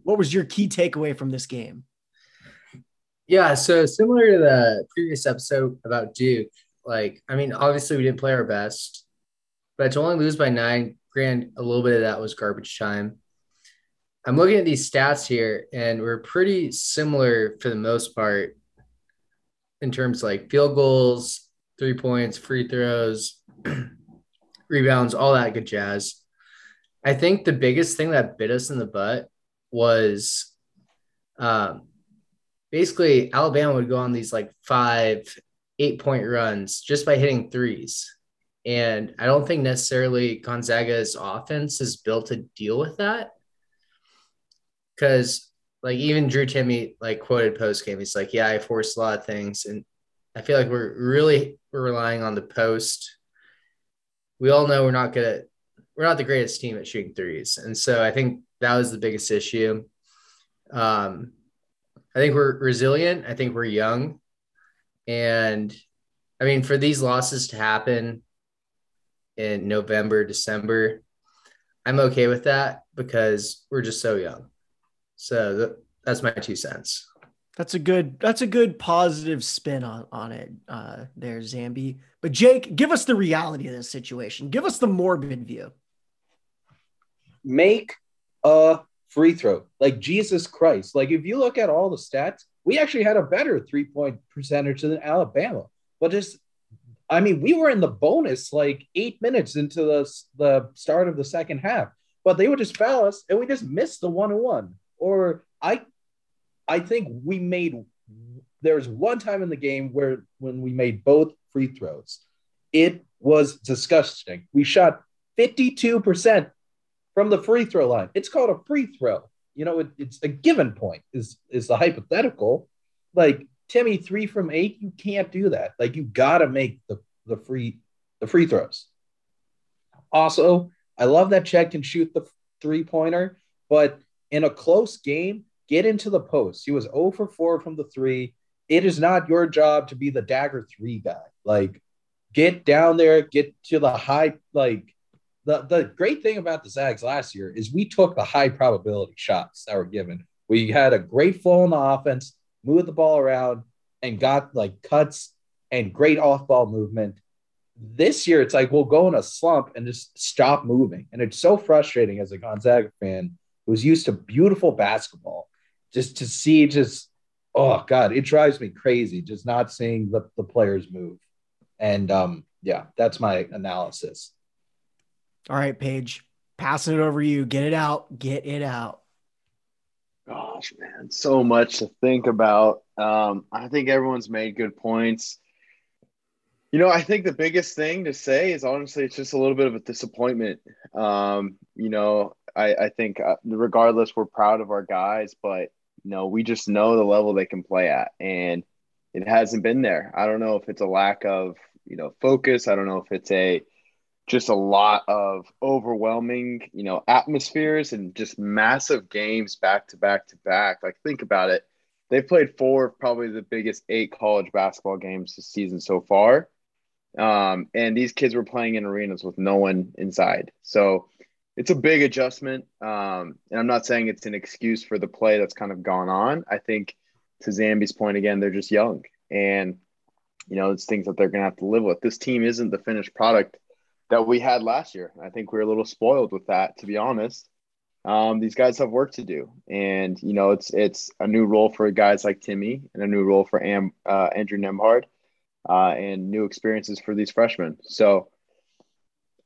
What was your key takeaway from this game? Yeah, so similar to the previous episode about Duke, like I mean, obviously we didn't play our best, but to only lose by nine, grand, a little bit of that was garbage time. I'm looking at these stats here, and we're pretty similar for the most part in terms like field goals, three points, free throws, rebounds, all that good jazz. I think the biggest thing that bit us in the butt was um, basically Alabama would go on these like five, eight point runs just by hitting threes. And I don't think necessarily Gonzaga's offense is built to deal with that. Cause like even Drew Timme like quoted post game, he's like, Yeah, I forced a lot of things. And I feel like we're really we're relying on the post. We all know we're not good at we're not the greatest team at shooting threes. And so I think that was the biggest issue. Um, I think we're resilient. I think we're young. And I mean, for these losses to happen in November, December, I'm okay with that because we're just so young. So th- that's my two cents. That's a good that's a good positive spin on, on it uh there, Zambi. But Jake, give us the reality of this situation. Give us the morbid view. Make a free throw. Like Jesus Christ. Like if you look at all the stats, we actually had a better three point percentage than Alabama. But just, I mean, we were in the bonus like eight minutes into the the start of the second half, but they would just foul us and we just missed the one and one. Or I, I think we made. There's one time in the game where when we made both free throws, it was disgusting. We shot 52 percent from the free throw line. It's called a free throw. You know, it, it's a given point is is the hypothetical. Like Timme, three from eight, you can't do that. Like you gotta make the the free the free throws. Also, I love that Chet can shoot the three pointer, but in a close game, get into the post. He was 0 for 4 from the three. It is not your job to be the dagger three guy. Like, get down there, get to the high, like the, the great thing about the Zags last year is we took the high probability shots that were given. We had a great flow in the offense, moved the ball around, and got like cuts and great off ball movement. This year, it's like we'll go in a slump and just stop moving. And it's so frustrating as a Gonzaga fan who's used to beautiful basketball just to see just, oh God, it drives me crazy just not seeing the, the players move. And um, yeah, that's my analysis. All right, Paige, passing it over to you. Get it out. Get it out. Gosh, man, so much to think about. Um, I think everyone's made good points. You know, I think the biggest thing to say is honestly, it's just a little bit of a disappointment. Um, you know, I, I think uh, regardless, we're proud of our guys, but you know, we just know the level they can play at, and it hasn't been there. I don't know if it's a lack of you know focus. I don't know if it's a just a lot of overwhelming, you know, atmospheres and just massive games back to back to back. Like, think about it. They've played four of probably the biggest eight college basketball games this season so far. Um, and these kids were playing in arenas with no one inside. So it's a big adjustment. Um, and I'm not saying it's an excuse for the play that's kind of gone on. I think to Zambi's point again, they're just young. And, you know, it's things that they're going to have to live with. This team isn't the finished product that we had last year. I think we are a little spoiled with that, to be honest. Um, these guys have work to do, and you know it's it's a new role for guys like Timme and a new role for Am, uh, Andrew Nembhard, uh, and new experiences for these freshmen. So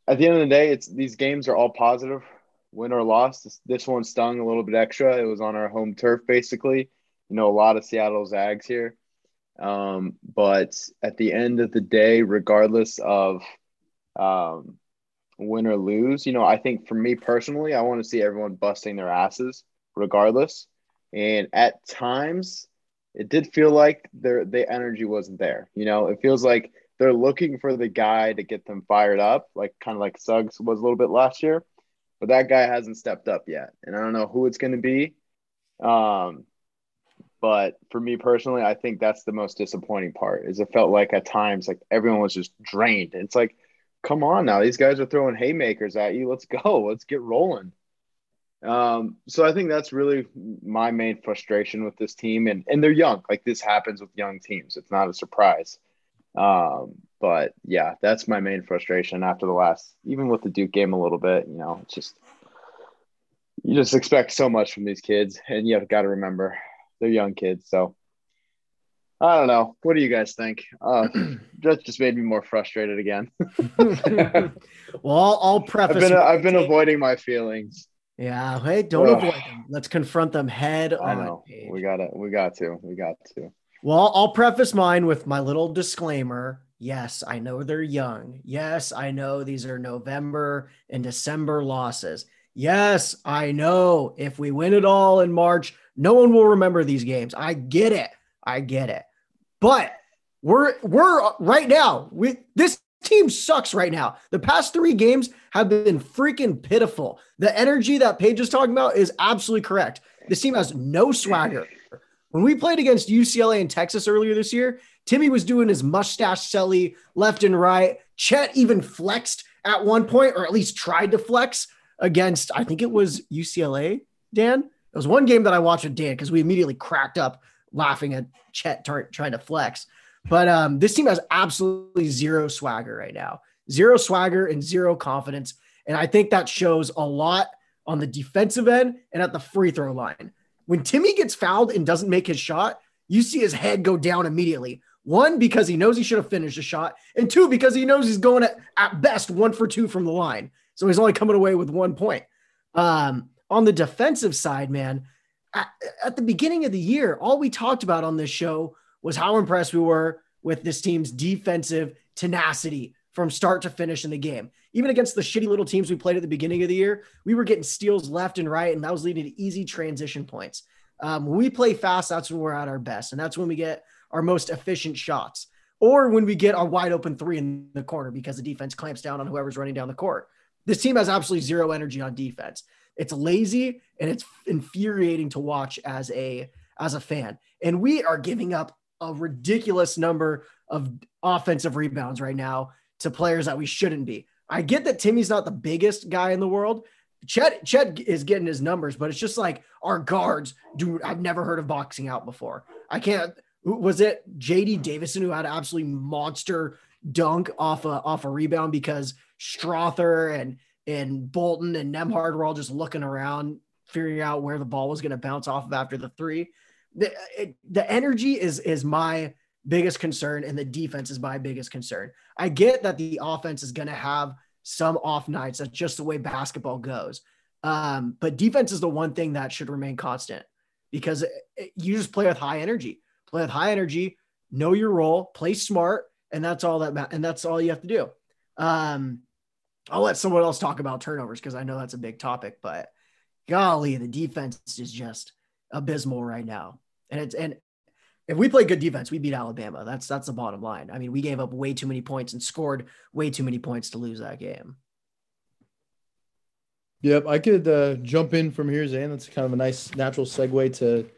at the end of the day, it's these games are all positive, win or loss. This, this one stung a little bit extra. It was on our home turf, basically. You know, a lot of Seattle Zags here. Um, but at the end of the day, regardless of um, win or lose, you know, I think for me personally, I want to see everyone busting their asses regardless. And at times, it did feel like their the energy wasn't there. You know, it feels like they're looking for the guy to get them fired up, like kind of like Suggs was a little bit last year, but that guy hasn't stepped up yet, and I don't know who it's going to be. Um, but for me personally, I think that's the most disappointing part. Is it felt like at times like everyone was just drained. It's like, come on now, these guys are throwing haymakers at you. Let's go. Let's get rolling. Um, so I think that's really my main frustration with this team, and and they're young. Like this happens with young teams. It's not a surprise. Um, but yeah, that's my main frustration after the last, even with the Duke game a little bit. You know, it's just you just expect so much from these kids, and you have got to remember they're young kids. So I don't know. What do you guys think? Uh, that just made me more frustrated again. well, I'll, I'll preface. I've been, I've been avoiding my feelings. Yeah, hey, don't Ugh. avoid them. Let's confront them head I on. Know. We got to. We got to. We got to. Well, I'll preface mine with my little disclaimer. Yes, I know they're young. Yes, I know these are November and December losses. Yes, I know if we win it all in March, no one will remember these games. I get it. I get it. But we're we're right now. We this team sucks right now. The past three games have been freaking pitiful. The energy that Paige is talking about is absolutely correct. This team has no swagger. When we played against UCLA and Texas earlier this year, Timme was doing his mustache selly left and right. Chet even flexed at one point, or at least tried to flex against, I think it was UCLA, Dan. It was one game that I watched with Dan because we immediately cracked up laughing at Chet trying to flex. But um, this team has absolutely zero swagger right now, zero swagger and zero confidence. And I think that shows a lot on the defensive end and at the free throw line. When Timme gets fouled and doesn't make his shot, you see his head go down immediately. One, because he knows he should have finished the shot, and two, because he knows he's going at, at best one for two from the line. So he's only coming away with one point. Um, on the defensive side, man, at, at the beginning of the year, all we talked about on this show was how impressed we were with this team's defensive tenacity from start to finish in the game. Even against the shitty little teams we played at the beginning of the year, we were getting steals left and right, and that was leading to easy transition points. Um, when we play fast, that's when we're at our best, and that's when we get our most efficient shots, or when we get our wide open three in the corner because the defense clamps down on whoever's running down the court. This team has absolutely zero energy on defense. It's lazy and it's infuriating to watch as a as a fan. And we are giving up a ridiculous number of offensive rebounds right now to players that we shouldn't be. I get that Timme's not the biggest guy in the world. Chet Chet is getting his numbers, but it's just like our guards do. I've never heard of boxing out before. I can't. Was it JD Davison who had an absolutely monster dunk off a off a rebound because Strawther and and Bolton and Nembhard were all just looking around, figuring out where the ball was going to bounce off of after the three. The, it, the energy is is my biggest concern, and the defense is my biggest concern. I get that the offense is going to have some off nights. That's just the way basketball goes. Um, but defense is the one thing that should remain constant because it, it, you just play with high energy. Play with high energy, know your role, play smart, and that's all that. Ma- and that's all you have to do. Um, I'll let someone else talk about turnovers because I know that's a big topic, but golly, the defense is just abysmal right now. And it's and if we play good defense, we beat Alabama. That's that's the bottom line. I mean, we gave up way too many points and scored way too many points to lose that game. Yep, I could uh, jump in from here, Zane. That's kind of a nice natural segue to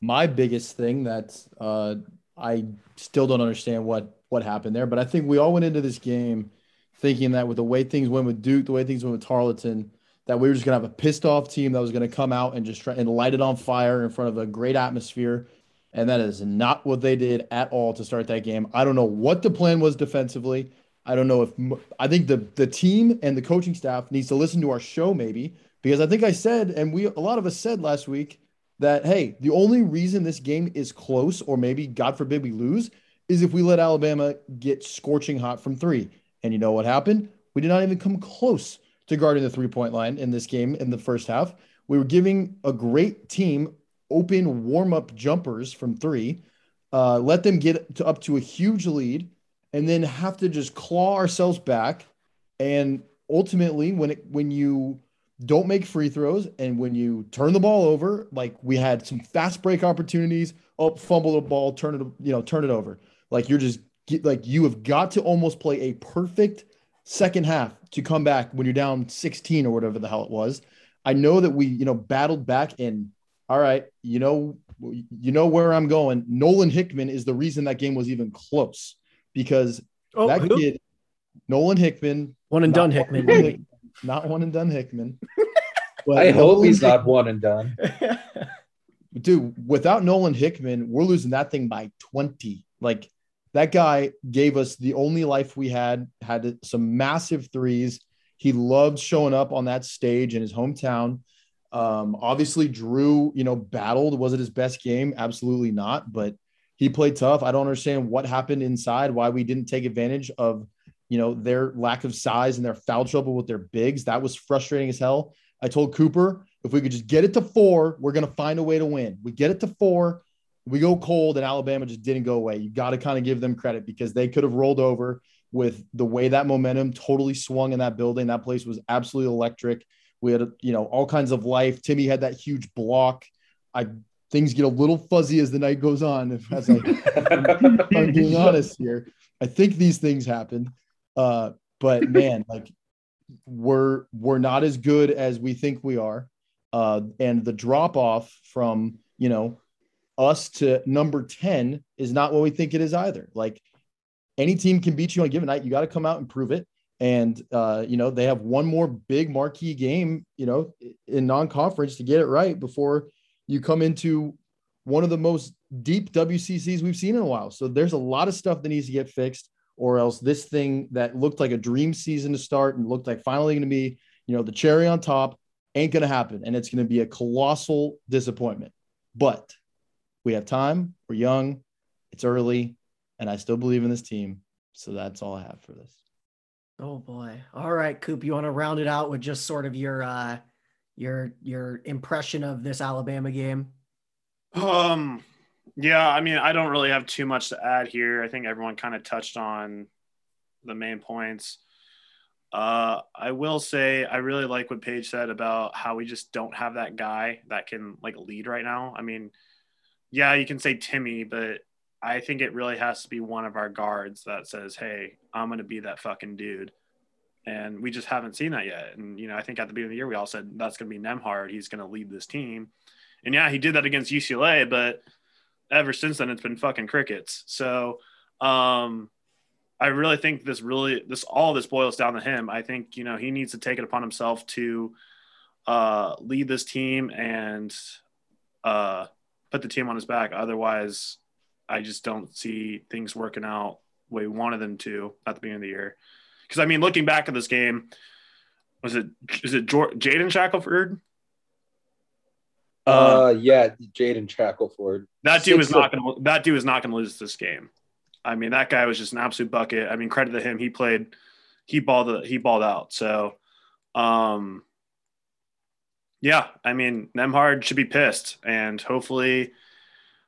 my biggest thing that uh, I still don't understand what what happened there. But I think we all went into this game thinking that with the way things went with Duke, the way things went with Tarleton, that we were just going to have a pissed off team that was going to come out and just try and light it on fire in front of a great atmosphere. And that is not what they did at all to start that game. I don't know what the plan was defensively. I don't know if I think the the team and the coaching staff needs to listen to our show maybe because I think I said and we a lot of us said last week that hey, the only reason this game is close or maybe God forbid we lose is if we let Alabama get scorching hot from 3. And you know what happened? We did not even come close to guarding the three point line in this game in the first half. We were giving a great team open warm up jumpers from three, uh, let them get to, up to a huge lead, and then have to just claw ourselves back. And ultimately, when it when you don't make free throws and when you turn the ball over, like we had some fast break opportunities, up fumble the ball, turn it you know turn it over. Like you're just like you have got to almost play a perfect second half to come back when you're down 16 or whatever the hell it was. I know that we, you know, battled back in. all right, you know, you know where I'm going. Nolan Hickman is the reason that game was even close because Oh, that who? kid, Nolan Hickman, one and done Hickman. and done maybe. Hickman, not one and done Hickman. But I hope Nolan he's not one and done. dude, without Nolan Hickman, we're losing that thing by 20. Like that guy gave us the only life we had, had some massive threes. He loved showing up on that stage in his hometown. Um, obviously, Drew, you know, battled. Was it his best game? Absolutely not. But he played tough. I don't understand what happened inside, why we didn't take advantage of, you know, their lack of size and their foul trouble with their bigs. That was frustrating as hell. I told Cooper, if we could just get it to four, we're going to find a way to win. We get it to four, we go cold, and Alabama just didn't go away. You got to kind of give them credit because they could have rolled over with the way that momentum totally swung in that building. That place was absolutely electric. We had, you know, all kinds of life. Timme had that huge block. I things get a little fuzzy as the night goes on. If as I, I'm being honest here, I think these things happen. Uh, but man, like we're we're not as good as we think we are. Uh, and the drop off from you know us to number 10 is not what we think it is either. Like any team can beat you on a given night. You got to come out and prove it. And uh, you know, they have one more big marquee game, you know, in non-conference to get it right before you come into one of the most deep WCCs we've seen in a while. So there's a lot of stuff that needs to get fixed, or else this thing that looked like a dream season to start and looked like finally going to be, you know, the cherry on top ain't going to happen. And it's going to be a colossal disappointment. But we have time. We're young. It's early. And I still believe in this team. So that's all I have for this. Oh boy. All right, Coop, you want to round it out with just sort of your uh your your impression of this Alabama game? Um, yeah, I mean, I don't really have too much to add here. I think everyone kind of touched on the main points. Uh, I will say I really like what Paige said about how we just don't have that guy that can like lead right now. I mean, yeah, you can say Timme, but I think it really has to be one of our guards that says, "Hey, I'm going to be that fucking dude." And we just haven't seen that yet. And you know, I think at the beginning of the year we all said that's going to be Nembhard. He's going to lead this team. And yeah, he did that against UCLA, but ever since then it's been fucking crickets. So um I really think this really this all this boils down to him. I think, you know, he needs to take it upon himself to uh lead this team and uh put the team on his back. Otherwise, I just don't see things working out the way we wanted them to at the beginning of the year. Because I mean, looking back at this game, was it is it Jaden Shackelford? Uh, yeah, Jaden Shackelford. That dude was not going to. That dude was not going to lose this game. I mean, that guy was just an absolute bucket. I mean, credit to him. He played. He balled. He balled out. So, um, yeah. I mean, Nembhard should be pissed, and hopefully,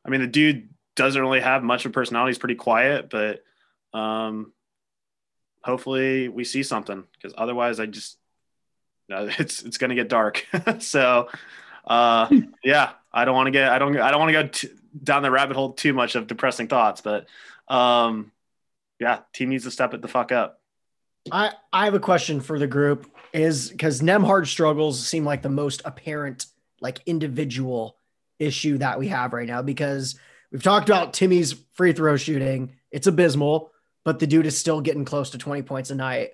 I mean, the dude doesn't really have much of a personality. He's pretty quiet, but um, hopefully, we see something because otherwise, I just no, it's it's going to get dark. so, uh, yeah, I don't want to get. I don't. I don't want to go t- down the rabbit hole too much of depressing thoughts, but um, yeah, team needs to step it the fuck up. I I have a question for the group is because Nembhard struggles seem like the most apparent like individual issue that we have right now because we've talked about Timme's free throw shooting. It's abysmal, but the dude is still getting close to 20 points a night.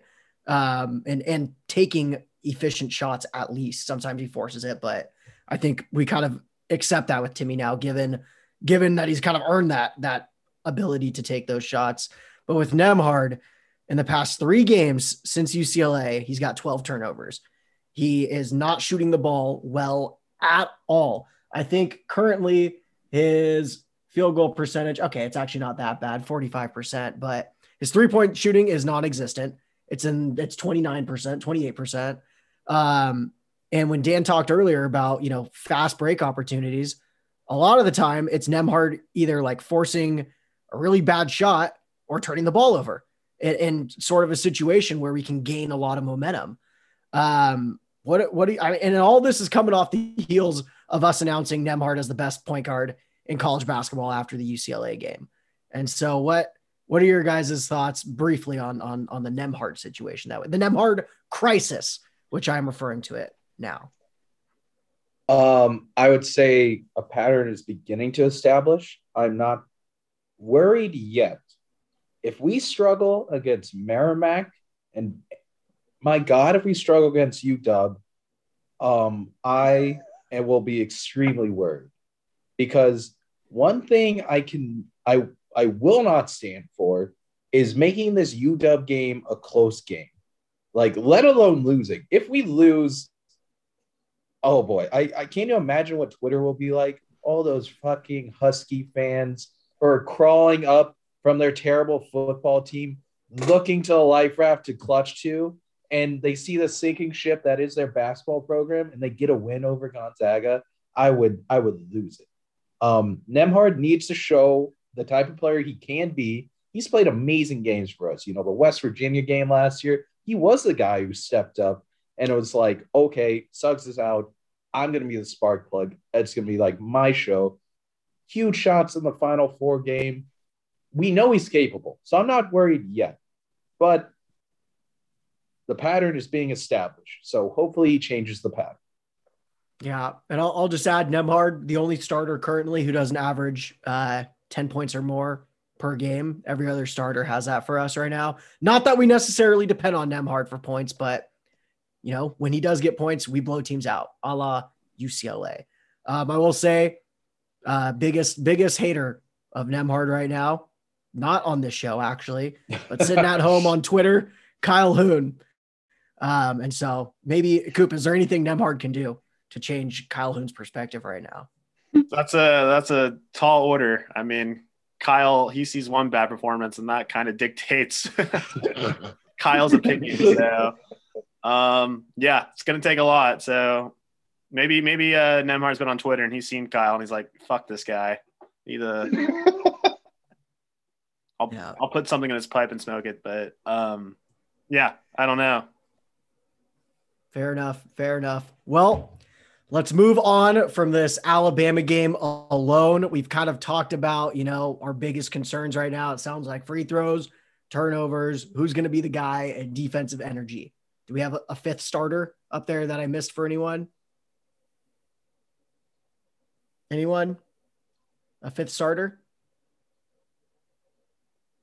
Um, and and taking efficient shots at least. Sometimes he forces it, but I think we kind of accept that with Timme now, given given that he's kind of earned that that ability to take those shots. But with Nembhard, in the past three games since UCLA, he's got 12 turnovers. He is not shooting the ball well at all. I think currently his field goal percentage, okay, it's actually not that bad, 45%, but his three point shooting is non existent. It's in it's 29%, 28%. Um, and when Dan talked earlier about, you know, fast break opportunities, a lot of the time it's Nembhard either like forcing a really bad shot or turning the ball over in, in sort of a situation where we can gain a lot of momentum. Um, what what do you, I mean, and all this is coming off the heels of us announcing Nembhard as the best point guard in college basketball after the UCLA game. And so what what are your guys' thoughts briefly on on on the Nembhard situation that way? The Nembhard crisis, which I'm referring to it now. Um, I would say a pattern is beginning to establish. I'm not worried yet. If we struggle against Merrimack and my God, if we struggle against UW, um, I and will be extremely worried because one thing I can I I will not stand for is making this UW game a close game. Like, let alone losing. If we lose, oh boy, I, I can't even imagine what Twitter will be like. All those fucking Husky fans are crawling up from their terrible football team, looking to a life raft to clutch to and they see the sinking ship that is their basketball program and they get a win over Gonzaga, I would I would lose it. Um, Nembhard needs to show the type of player he can be. He's played amazing games for us. You know, the West Virginia game last year, he was the guy who stepped up and it was like, okay, Suggs is out. I'm going to be the spark plug. It's going to be like my show. Huge shots in the final four game. We know he's capable. So I'm not worried yet. But the pattern is being established. So hopefully he changes the pattern. Yeah. And I'll, I'll just add Nembhard, the only starter currently who doesn't average uh, 10 points or more per game. Every other starter has that for us right now. Not that we necessarily depend on Nembhard for points, but you know, when he does get points, we blow teams out a la UCLA. Um, I will say, uh, biggest, biggest hater of Nembhard right now, not on this show actually, but sitting at home on Twitter, Kyle Hoon. Um, and so maybe Coop, is there anything Nembhard can do to change Kyle Hoon's perspective right now? That's a that's a tall order. I mean, Kyle he sees one bad performance and that kind of dictates Kyle's opinion. So um, yeah, it's gonna take a lot. So maybe maybe uh Nembhard's been on Twitter and he's seen Kyle and he's like, fuck this guy. Either I'll yeah. I'll put something in his pipe and smoke it. But um yeah, I don't know. Fair enough. Fair enough. Well, let's move on from this Alabama game alone. We've kind of talked about, you know, our biggest concerns right now. It sounds like free throws, turnovers, who's going to be the guy, and defensive energy. Do we have a, a fifth starter up there that I missed for anyone? Anyone? A fifth starter?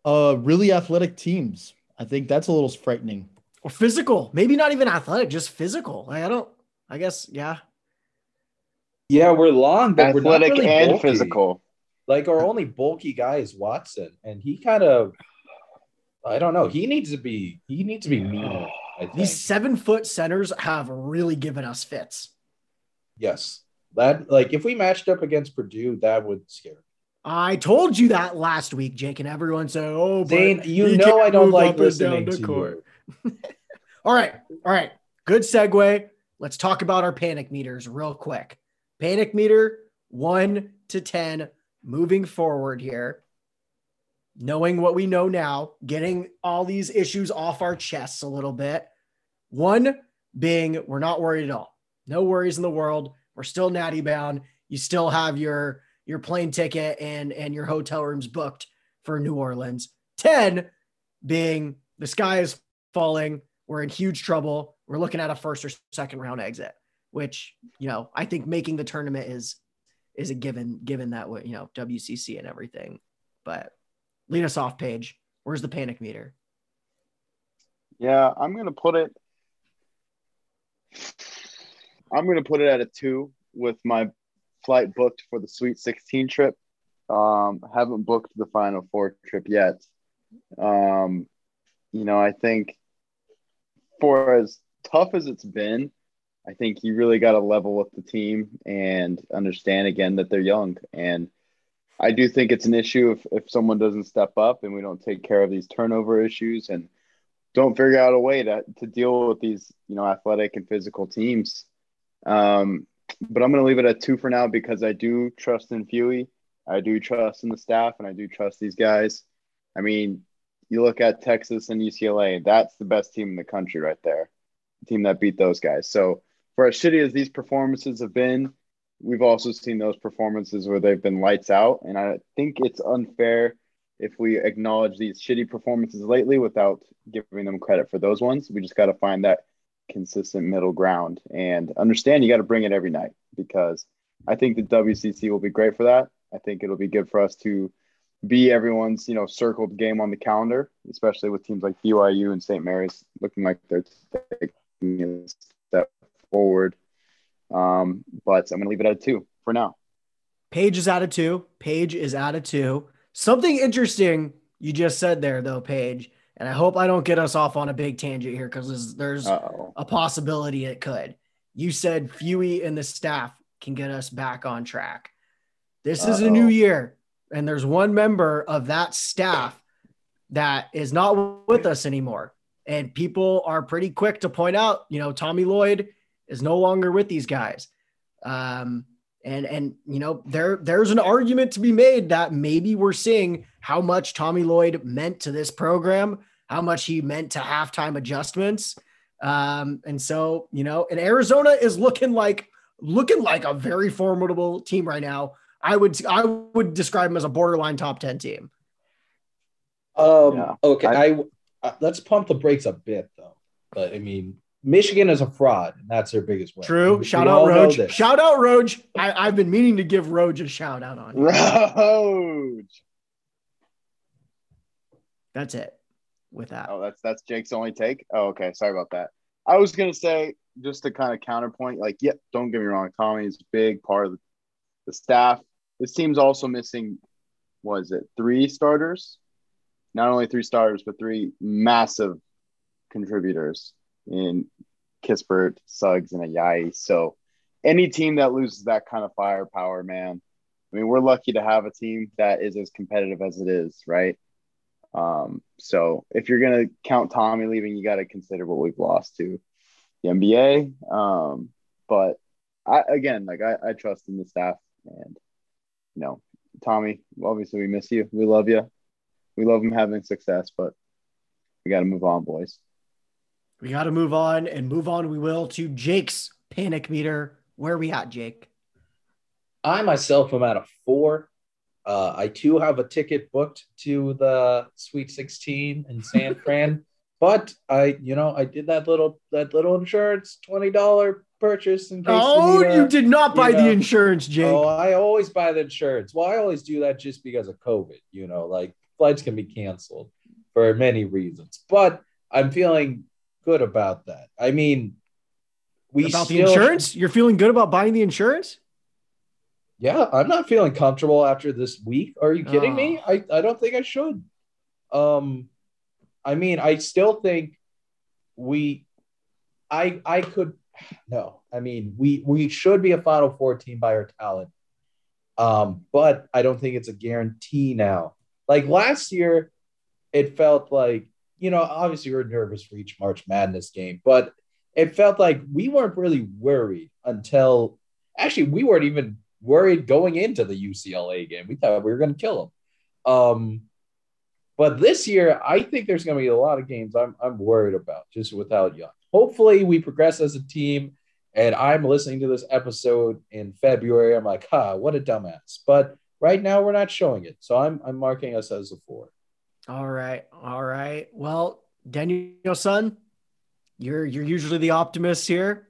Uh, really athletic teams. I think that's a little frightening or physical. Maybe not even athletic, just physical. Like, I don't. I guess yeah. Yeah, we're long, but athletic we're not really and bulky. physical. Like our only bulky guy is Watson, and he kind of. I don't know. He needs to be. He needs to be meaner. These seven foot centers have really given us fits. Yes, that like if we matched up against Purdue, that would scare. I told you that last week, Jake, and everyone said, "Oh, Zane, you know I don't like listening to court. all right. All right. Good segue. Let's talk about our panic meters real quick. Panic meter one to 10 moving forward here. Knowing what we know now, getting all these issues off our chests a little bit. One being we're not worried at all. No worries in the world. We're still natty bound. You still have your your plane ticket and and your hotel rooms booked for New Orleans. 10 being the sky is falling. We're in huge trouble. We're looking at a first or second round exit, which, you know, I think making the tournament is is a given given that you know, WCC and everything. But lead us off Paige. Where's the panic meter? Yeah, I'm going to put it I'm going to put it at a 2 with my flight booked for the Sweet 16 trip. Um, haven't booked the Final Four trip yet. Um, you know, I think for as tough as it's been, I think you really got to level with the team and understand again that they're young. And I do think it's an issue if, if someone doesn't step up and we don't take care of these turnover issues and don't figure out a way to to deal with these you know athletic and physical teams. Um, but I'm going to leave it at two for now because I do trust in Few. I do trust in the staff, and I do trust these guys. I mean, you look at Texas and UCLA, that's the best team in the country right there, the team that beat those guys. So, for as shitty as these performances have been, we've also seen those performances where they've been lights out. And I think it's unfair if we acknowledge these shitty performances lately without giving them credit for those ones. We just got to find that consistent middle ground and understand you got to bring it every night because I think the WCC will be great for that. I think it'll be good for us to be everyone's, you know, circled game on the calendar, especially with teams like BYU and St. Mary's looking like they're taking a step forward. Um, but I'm going to leave it at a two for now. Paige is out of two. Paige is out of two. Something interesting you just said there, though, Paige, and I hope I don't get us off on a big tangent here because there's a possibility it could. You said Few and the staff can get us back on track. This Uh-oh. is a new year, and there's one member of that staff that is not with us anymore. And people are pretty quick to point out, you know, Tommy Lloyd is no longer with these guys. Um, and and you know there there's an argument to be made that maybe we're seeing how much Tommy Lloyd meant to this program, how much he meant to halftime adjustments. Um, and so, you know, and Arizona is looking like looking like a very formidable team right now. I would I would describe them as a borderline top 10 team. Um yeah. okay, I, I uh, let's pump the brakes a bit though. But I mean, Michigan is a fraud, and that's their biggest win. True. shout out Roach. Shout out Roach. I, have been meaning to give Roach a shout out on. Roach. That's it. With that. Oh, that's that's Jake's only take. Oh, okay. Sorry about that. I was gonna say just to kind of counterpoint, like, yep, yeah, don't get me wrong, Tommy is a big part of the, the staff. This team's also missing, was it three starters? Not only three starters, but three massive contributors in Kispert, Suggs, and Ayayi. So any team that loses that kind of firepower, man, I mean, we're lucky to have a team that is as competitive as it is, right? Um, so if you're gonna count Tommy leaving, you got to consider what we've lost to the NBA. Um, but I again, like I, I trust in the staff, and you know, Tommy, obviously we miss you, we love you, we love him having success, but we got to move on, boys. We got to move on and move on. We will to Jake's panic meter. Where are we at, Jake? I myself am at a four. Uh, I too have a ticket booked to the Sweet 16 in San Fran, but I, you know, I did that little that little insurance twenty dollar purchase in case. Oh, you, you did not buy you know, the insurance, Jake. Oh, I always buy the insurance. Well, I always do that just because of COVID. You know, like flights can be canceled for many reasons, but I'm feeling good about that. I mean, we about still, the insurance. You're feeling good about buying the insurance. Yeah, I'm not feeling comfortable after this week. Are you kidding oh. me? I, I don't think I should. Um, I mean, I still think we, I I could no. I mean, we we should be a Final Four team by our talent. Um, but I don't think it's a guarantee now. Like last year, it felt like you know, obviously we are nervous for each March Madness game, but it felt like we weren't really worried until actually we weren't even worried going into the UCLA game. We thought we were going to kill them. Um, but this year, I think there's going to be a lot of games I'm, I'm worried about just without Young. Hopefully, we progress as a team. And I'm listening to this episode in February. I'm like, huh, what a dumbass. But right now, we're not showing it. So I'm, I'm marking us as a four. All right. All right. Well, Daniel son, you're you're usually the optimist here.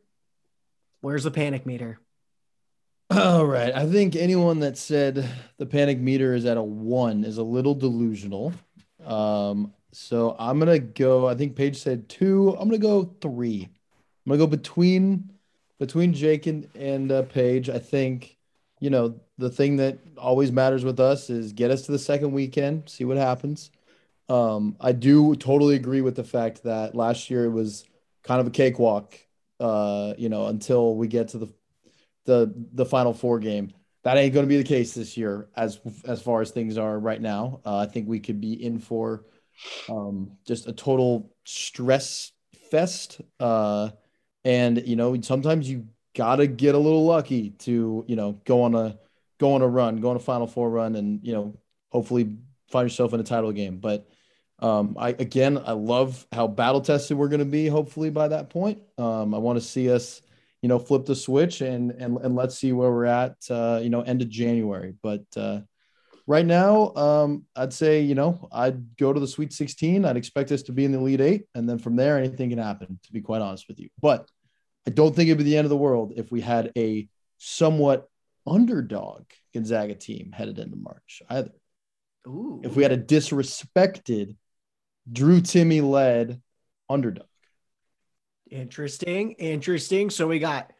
Where's the panic meter? All right. I think anyone that said the panic meter is at a one is a little delusional. Um, so I'm gonna go. I think Paige said two. I'm gonna go three. I'm gonna go between between Jake and, and uh, Paige. I think you know the thing that always matters with us is get us to the second weekend, see what happens. Um, I do totally agree with the fact that last year it was kind of a cakewalk, uh, you know, until we get to the the the final four game. That ain't going to be the case this year, as as far as things are right now. Uh, I think we could be in for Um, just a total stress fest. Uh, and you know, sometimes you gotta get a little lucky to you know go on a go on a run, go on a Final Four run, and you know hopefully find yourself in a title game. But um, I again, I love how battle tested we're going to be. Hopefully by that point, um, I want to see us, you know, flip the switch and and and let's see where we're at. Uh, you know, end of January. But uh, right now, um, I'd say you know I'd go to the Sweet 16. I'd expect us to be in the Elite Eight, and then from there, anything can happen. To be quite honest with you, but I don't think it'd be the end of the world if we had a somewhat underdog Gonzaga team headed into March either. Ooh. If we had a disrespected Drew Timme led underdog. Interesting. Interesting. So we got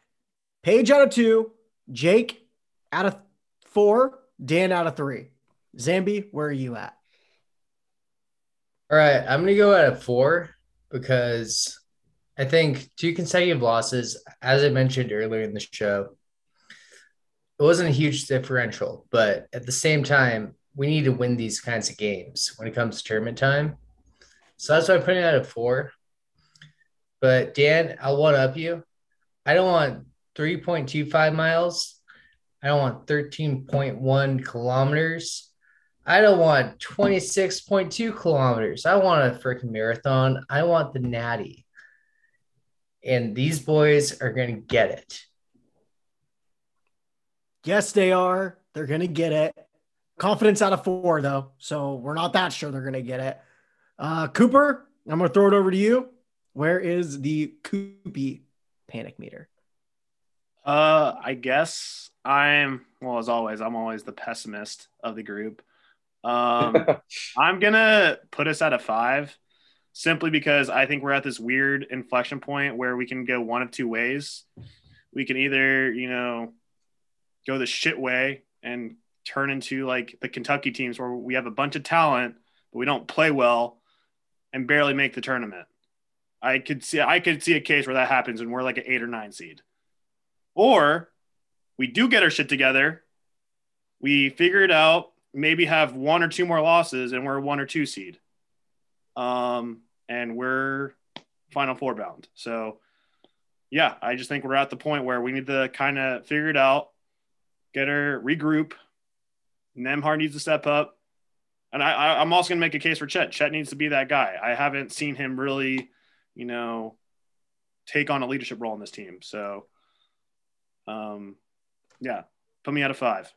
Paige out of two, Jake out of four, Dan out of three. Zambi, where are you at? All right, I'm gonna go at a four because I think two consecutive losses, as I mentioned earlier in the show, it wasn't a huge differential, but at the same time, we need to win these kinds of games when it comes to tournament time. So that's why I'm putting it at a four. But Dan, I'll one up you. I don't want 3.25 miles. I don't want 13.1 kilometers. I don't want 26.2 kilometers. I want a freaking marathon. I want the natty. And these boys are going to get it. Yes, they are. They're going to get it. Confidence out of four, though. So we're not that sure they're going to get it. Uh, Cooper, I'm going to throw it over to you. Where is the Koopy panic meter? Uh, I guess I'm well as always. I'm always the pessimist of the group. Um, I'm gonna put us at a five, simply because I think we're at this weird inflection point where we can go one of two ways. We can either, you know, go the shit way and turn into like the Kentucky teams where we have a bunch of talent, but we don't play well and barely make the tournament. I could see I could see a case where that happens and we're like an eight or nine seed. Or we do get our shit together, we figure it out, maybe have one or two more losses, and we're one or two seed. Um, and we're final four bound. So yeah, I just think we're at the point where we need to kind of figure it out, get her regroup. Nembhard needs to step up. And I, I'm also going to make a case for Chet. Chet needs to be that guy. I haven't seen him really, you know, take on a leadership role in this team. So, um, yeah, put me at a five.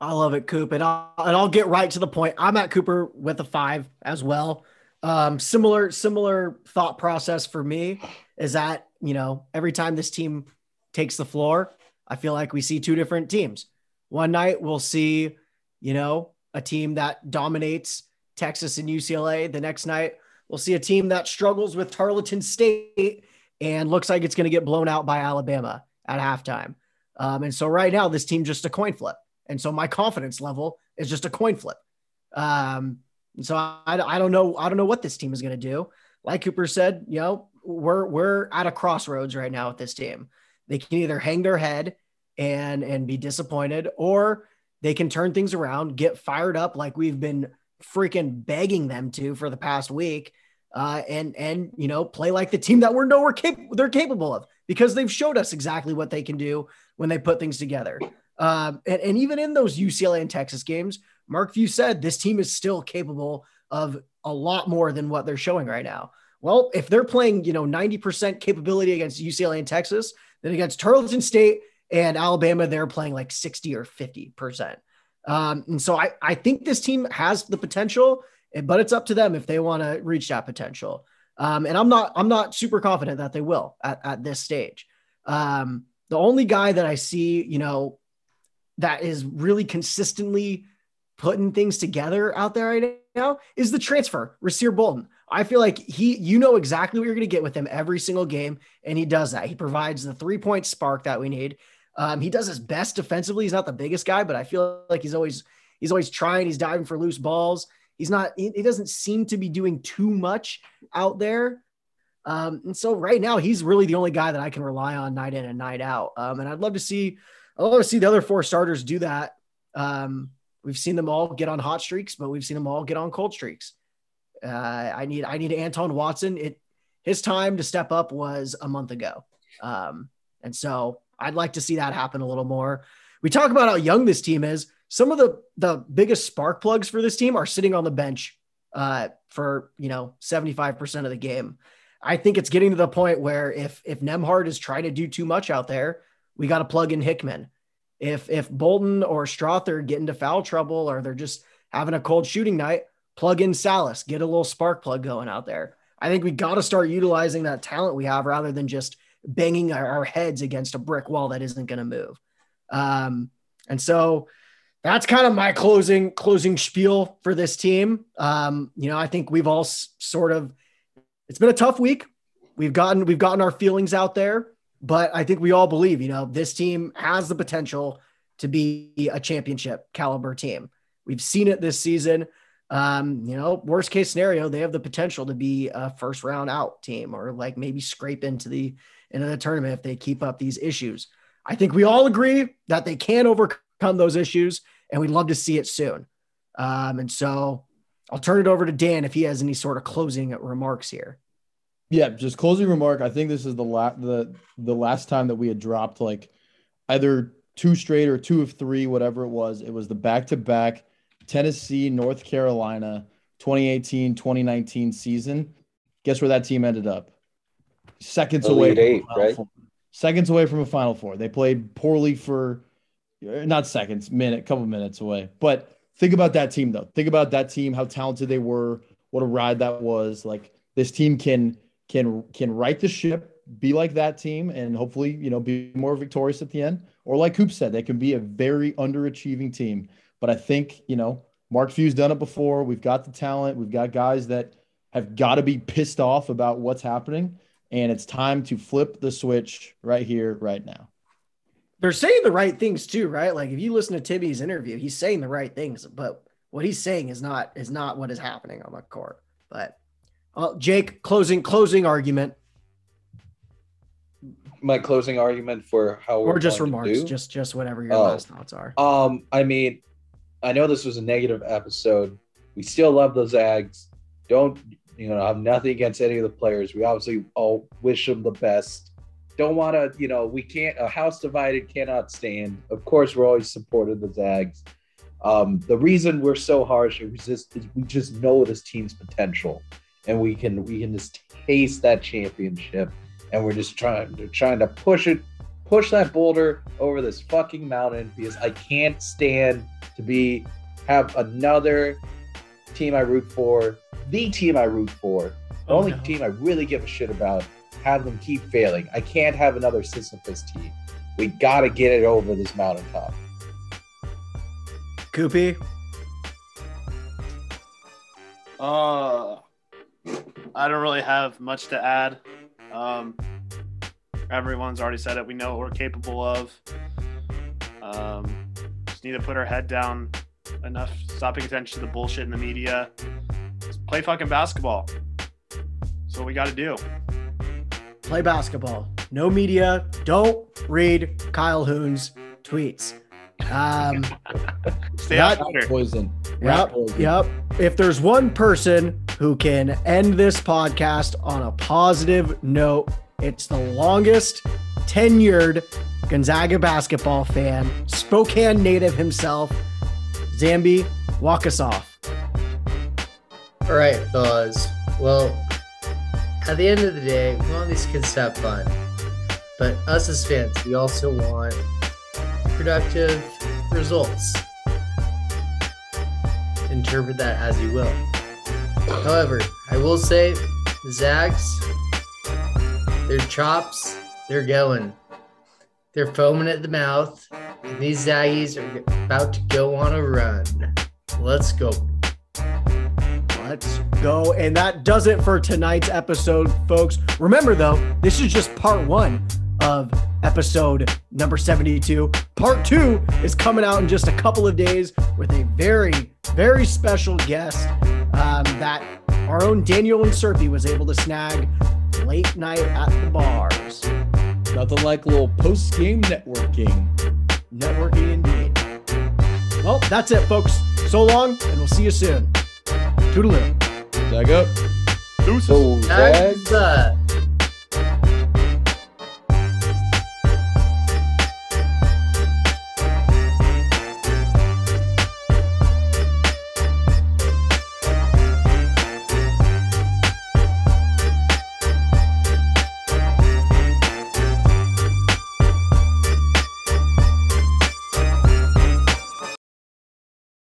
I love it, Coop. And I'll, and I'll get right to the point. I'm at Cooper with a five as well. Um, similar, similar thought process for me is that, you know, every time this team takes the floor, I feel like we see two different teams. One night we'll see, you know, a team that dominates Texas and UCLA. The next night we'll see a team that struggles with Tarleton State and looks like it's going to get blown out by Alabama at halftime. Um, and so right now, this team just a coin flip. And so my confidence level is just a coin flip. Um, so I, I don't know. I don't know what this team is going to do. Like Cooper said, you know, we're, we're at a crossroads right now with this team. They can either hang their head and, and be disappointed, or they can turn things around, get fired up like we've been freaking begging them to for the past week. Uh, and and you know play like the team that we're nowhere cap- they're capable of because they've showed us exactly what they can do when they put things together. Um, and, and even in those UCLA and Texas games, Mark Few said this team is still capable of a lot more than what they're showing right now. Well, if they're playing, you know, 90% capability against UCLA and Texas, then against Tarleton State and Alabama, they're playing like 60 or 50%. Um, and so I, I think this team has the potential, but it's up to them if they want to reach that potential. Um, and I'm not, I'm not super confident that they will at, at this stage. Um, the only guy that I see, you know, that is really consistently putting things together out there right now is the transfer, Rasir Bolton. I feel like he, you know exactly what you're going to get with him every single game, and he does that. He provides the three point spark that we need. Um, he does his best defensively. He's not the biggest guy, but I feel like he's always he's always trying. He's diving for loose balls. He's not. He, he doesn't seem to be doing too much out there. Um, and so right now he's really the only guy that I can rely on night in and night out. Um, and I'd love to see, I'd love to see the other four starters do that. Um, we've seen them all get on hot streaks, but we've seen them all get on cold streaks. Uh, I need I need Anton Watson. It his time to step up was a month ago, um, and so I'd like to see that happen a little more. We talk about how young this team is. Some of the the biggest spark plugs for this team are sitting on the bench uh, for you know seventy five percent of the game. I think it's getting to the point where if if Nembhard is trying to do too much out there, we got to plug in Hickman. If if Bolton or Strawther get into foul trouble or they're just having a cold shooting night, plug in Sallis, get a little spark plug going out there. I think we got to start utilizing that talent we have rather than just banging our, our heads against a brick wall that isn't going to move. Um, and so that's kind of my closing closing spiel for this team. Um, you know, I think we've all s- sort of it's been a tough week. We've gotten we've gotten our feelings out there, but I think we all believe, you know, this team has the potential to be a championship caliber team. We've seen it this season. Um, you know, worst case scenario, they have the potential to be a first round out team or like maybe scrape into the into the tournament if they keep up these issues. I think we all agree that they can overcome those issues, and we'd love to see it soon. Um, and so I'll turn it over to Dan if he has any sort of closing remarks here. Yeah, just closing remark. I think this is the last the the last time that we had dropped like either two straight or two of three, whatever it was. It was the back to back Tennessee, North Carolina 2018 2019 season. Guess where that team ended up? Seconds away. Elite from a Eight, Final right? Four. Seconds away from a Final Four. They played poorly for uh, not seconds, minute, couple minutes away. But think about that team though. Think about that team, how talented they were, what a ride that was. Like this team can can can right the ship, be like that team, and hopefully, you know, be more victorious at the end. Or like Coop said, they can be a very underachieving team. But I think, you know, Mark Few's done it before. We've got the talent. We've got guys that have got to be pissed off about what's happening. And it's time to flip the switch right here, right now. They're saying the right things too, right? Like if you listen to Timme's interview, he's saying the right things, but what he's saying is not is not what is happening on the court. But uh, Jake, closing closing argument My closing argument for how we're or just going to remarks, do? just just whatever your Oh. last thoughts are. Um, I mean, I know this was a negative episode. We still love the Zags. Don't you know? I Have nothing against any of the players. We obviously all wish them the best. Don't want to, you know, we can't. A house divided cannot stand. Of course, we're always supportive of the Zags. Um, the reason we're so harsh is just is we just know this team's potential, and we can we can just taste that championship, and we're just trying to trying to push it push that boulder over this fucking mountain because I can't stand to be have another team I root for, the team I root for, the Oh, only no. team I really give a shit about, have them keep failing. I can't have another Sisyphus team. We gotta get it over this mountaintop. Koopy, Uh, I don't really have much to add. Um, everyone's already said it. We know what we're capable of. Um, just need to put our head down enough, stop paying attention to the bullshit in the media. Just play fucking basketball. That's what we got to do. play basketball. No media. Don't read Kyle Hoon's tweets. Um, Stay That- out Twitter. Poison. Yep. Yep. If there's one person who can end this podcast on a positive note, it's the longest tenured Gonzaga basketball fan, Spokane native himself. Zambi, walk us off. All right, fellas. Well, at the end of the day, we want these kids to have fun. But us as fans, we also want productive results. Interpret that as you will. However, I will say, Zags, their chops, they're going. They're foaming at the mouth. And these Zaggies are about to go on a run. Let's go. Let's go. And that does it for tonight's episode, folks. Remember, though, this is just part one of episode number 72. Part two is coming out in just a couple of days with a very, very special guest um, that our own Daniel Inserpi was able to snag late night at the bars. Nothing like a little post game networking. Networking indeed. Well, that's it, folks. So long, and we'll see you soon. Toodaloo. Zag up. Deuces. So Zags. Zags, uh,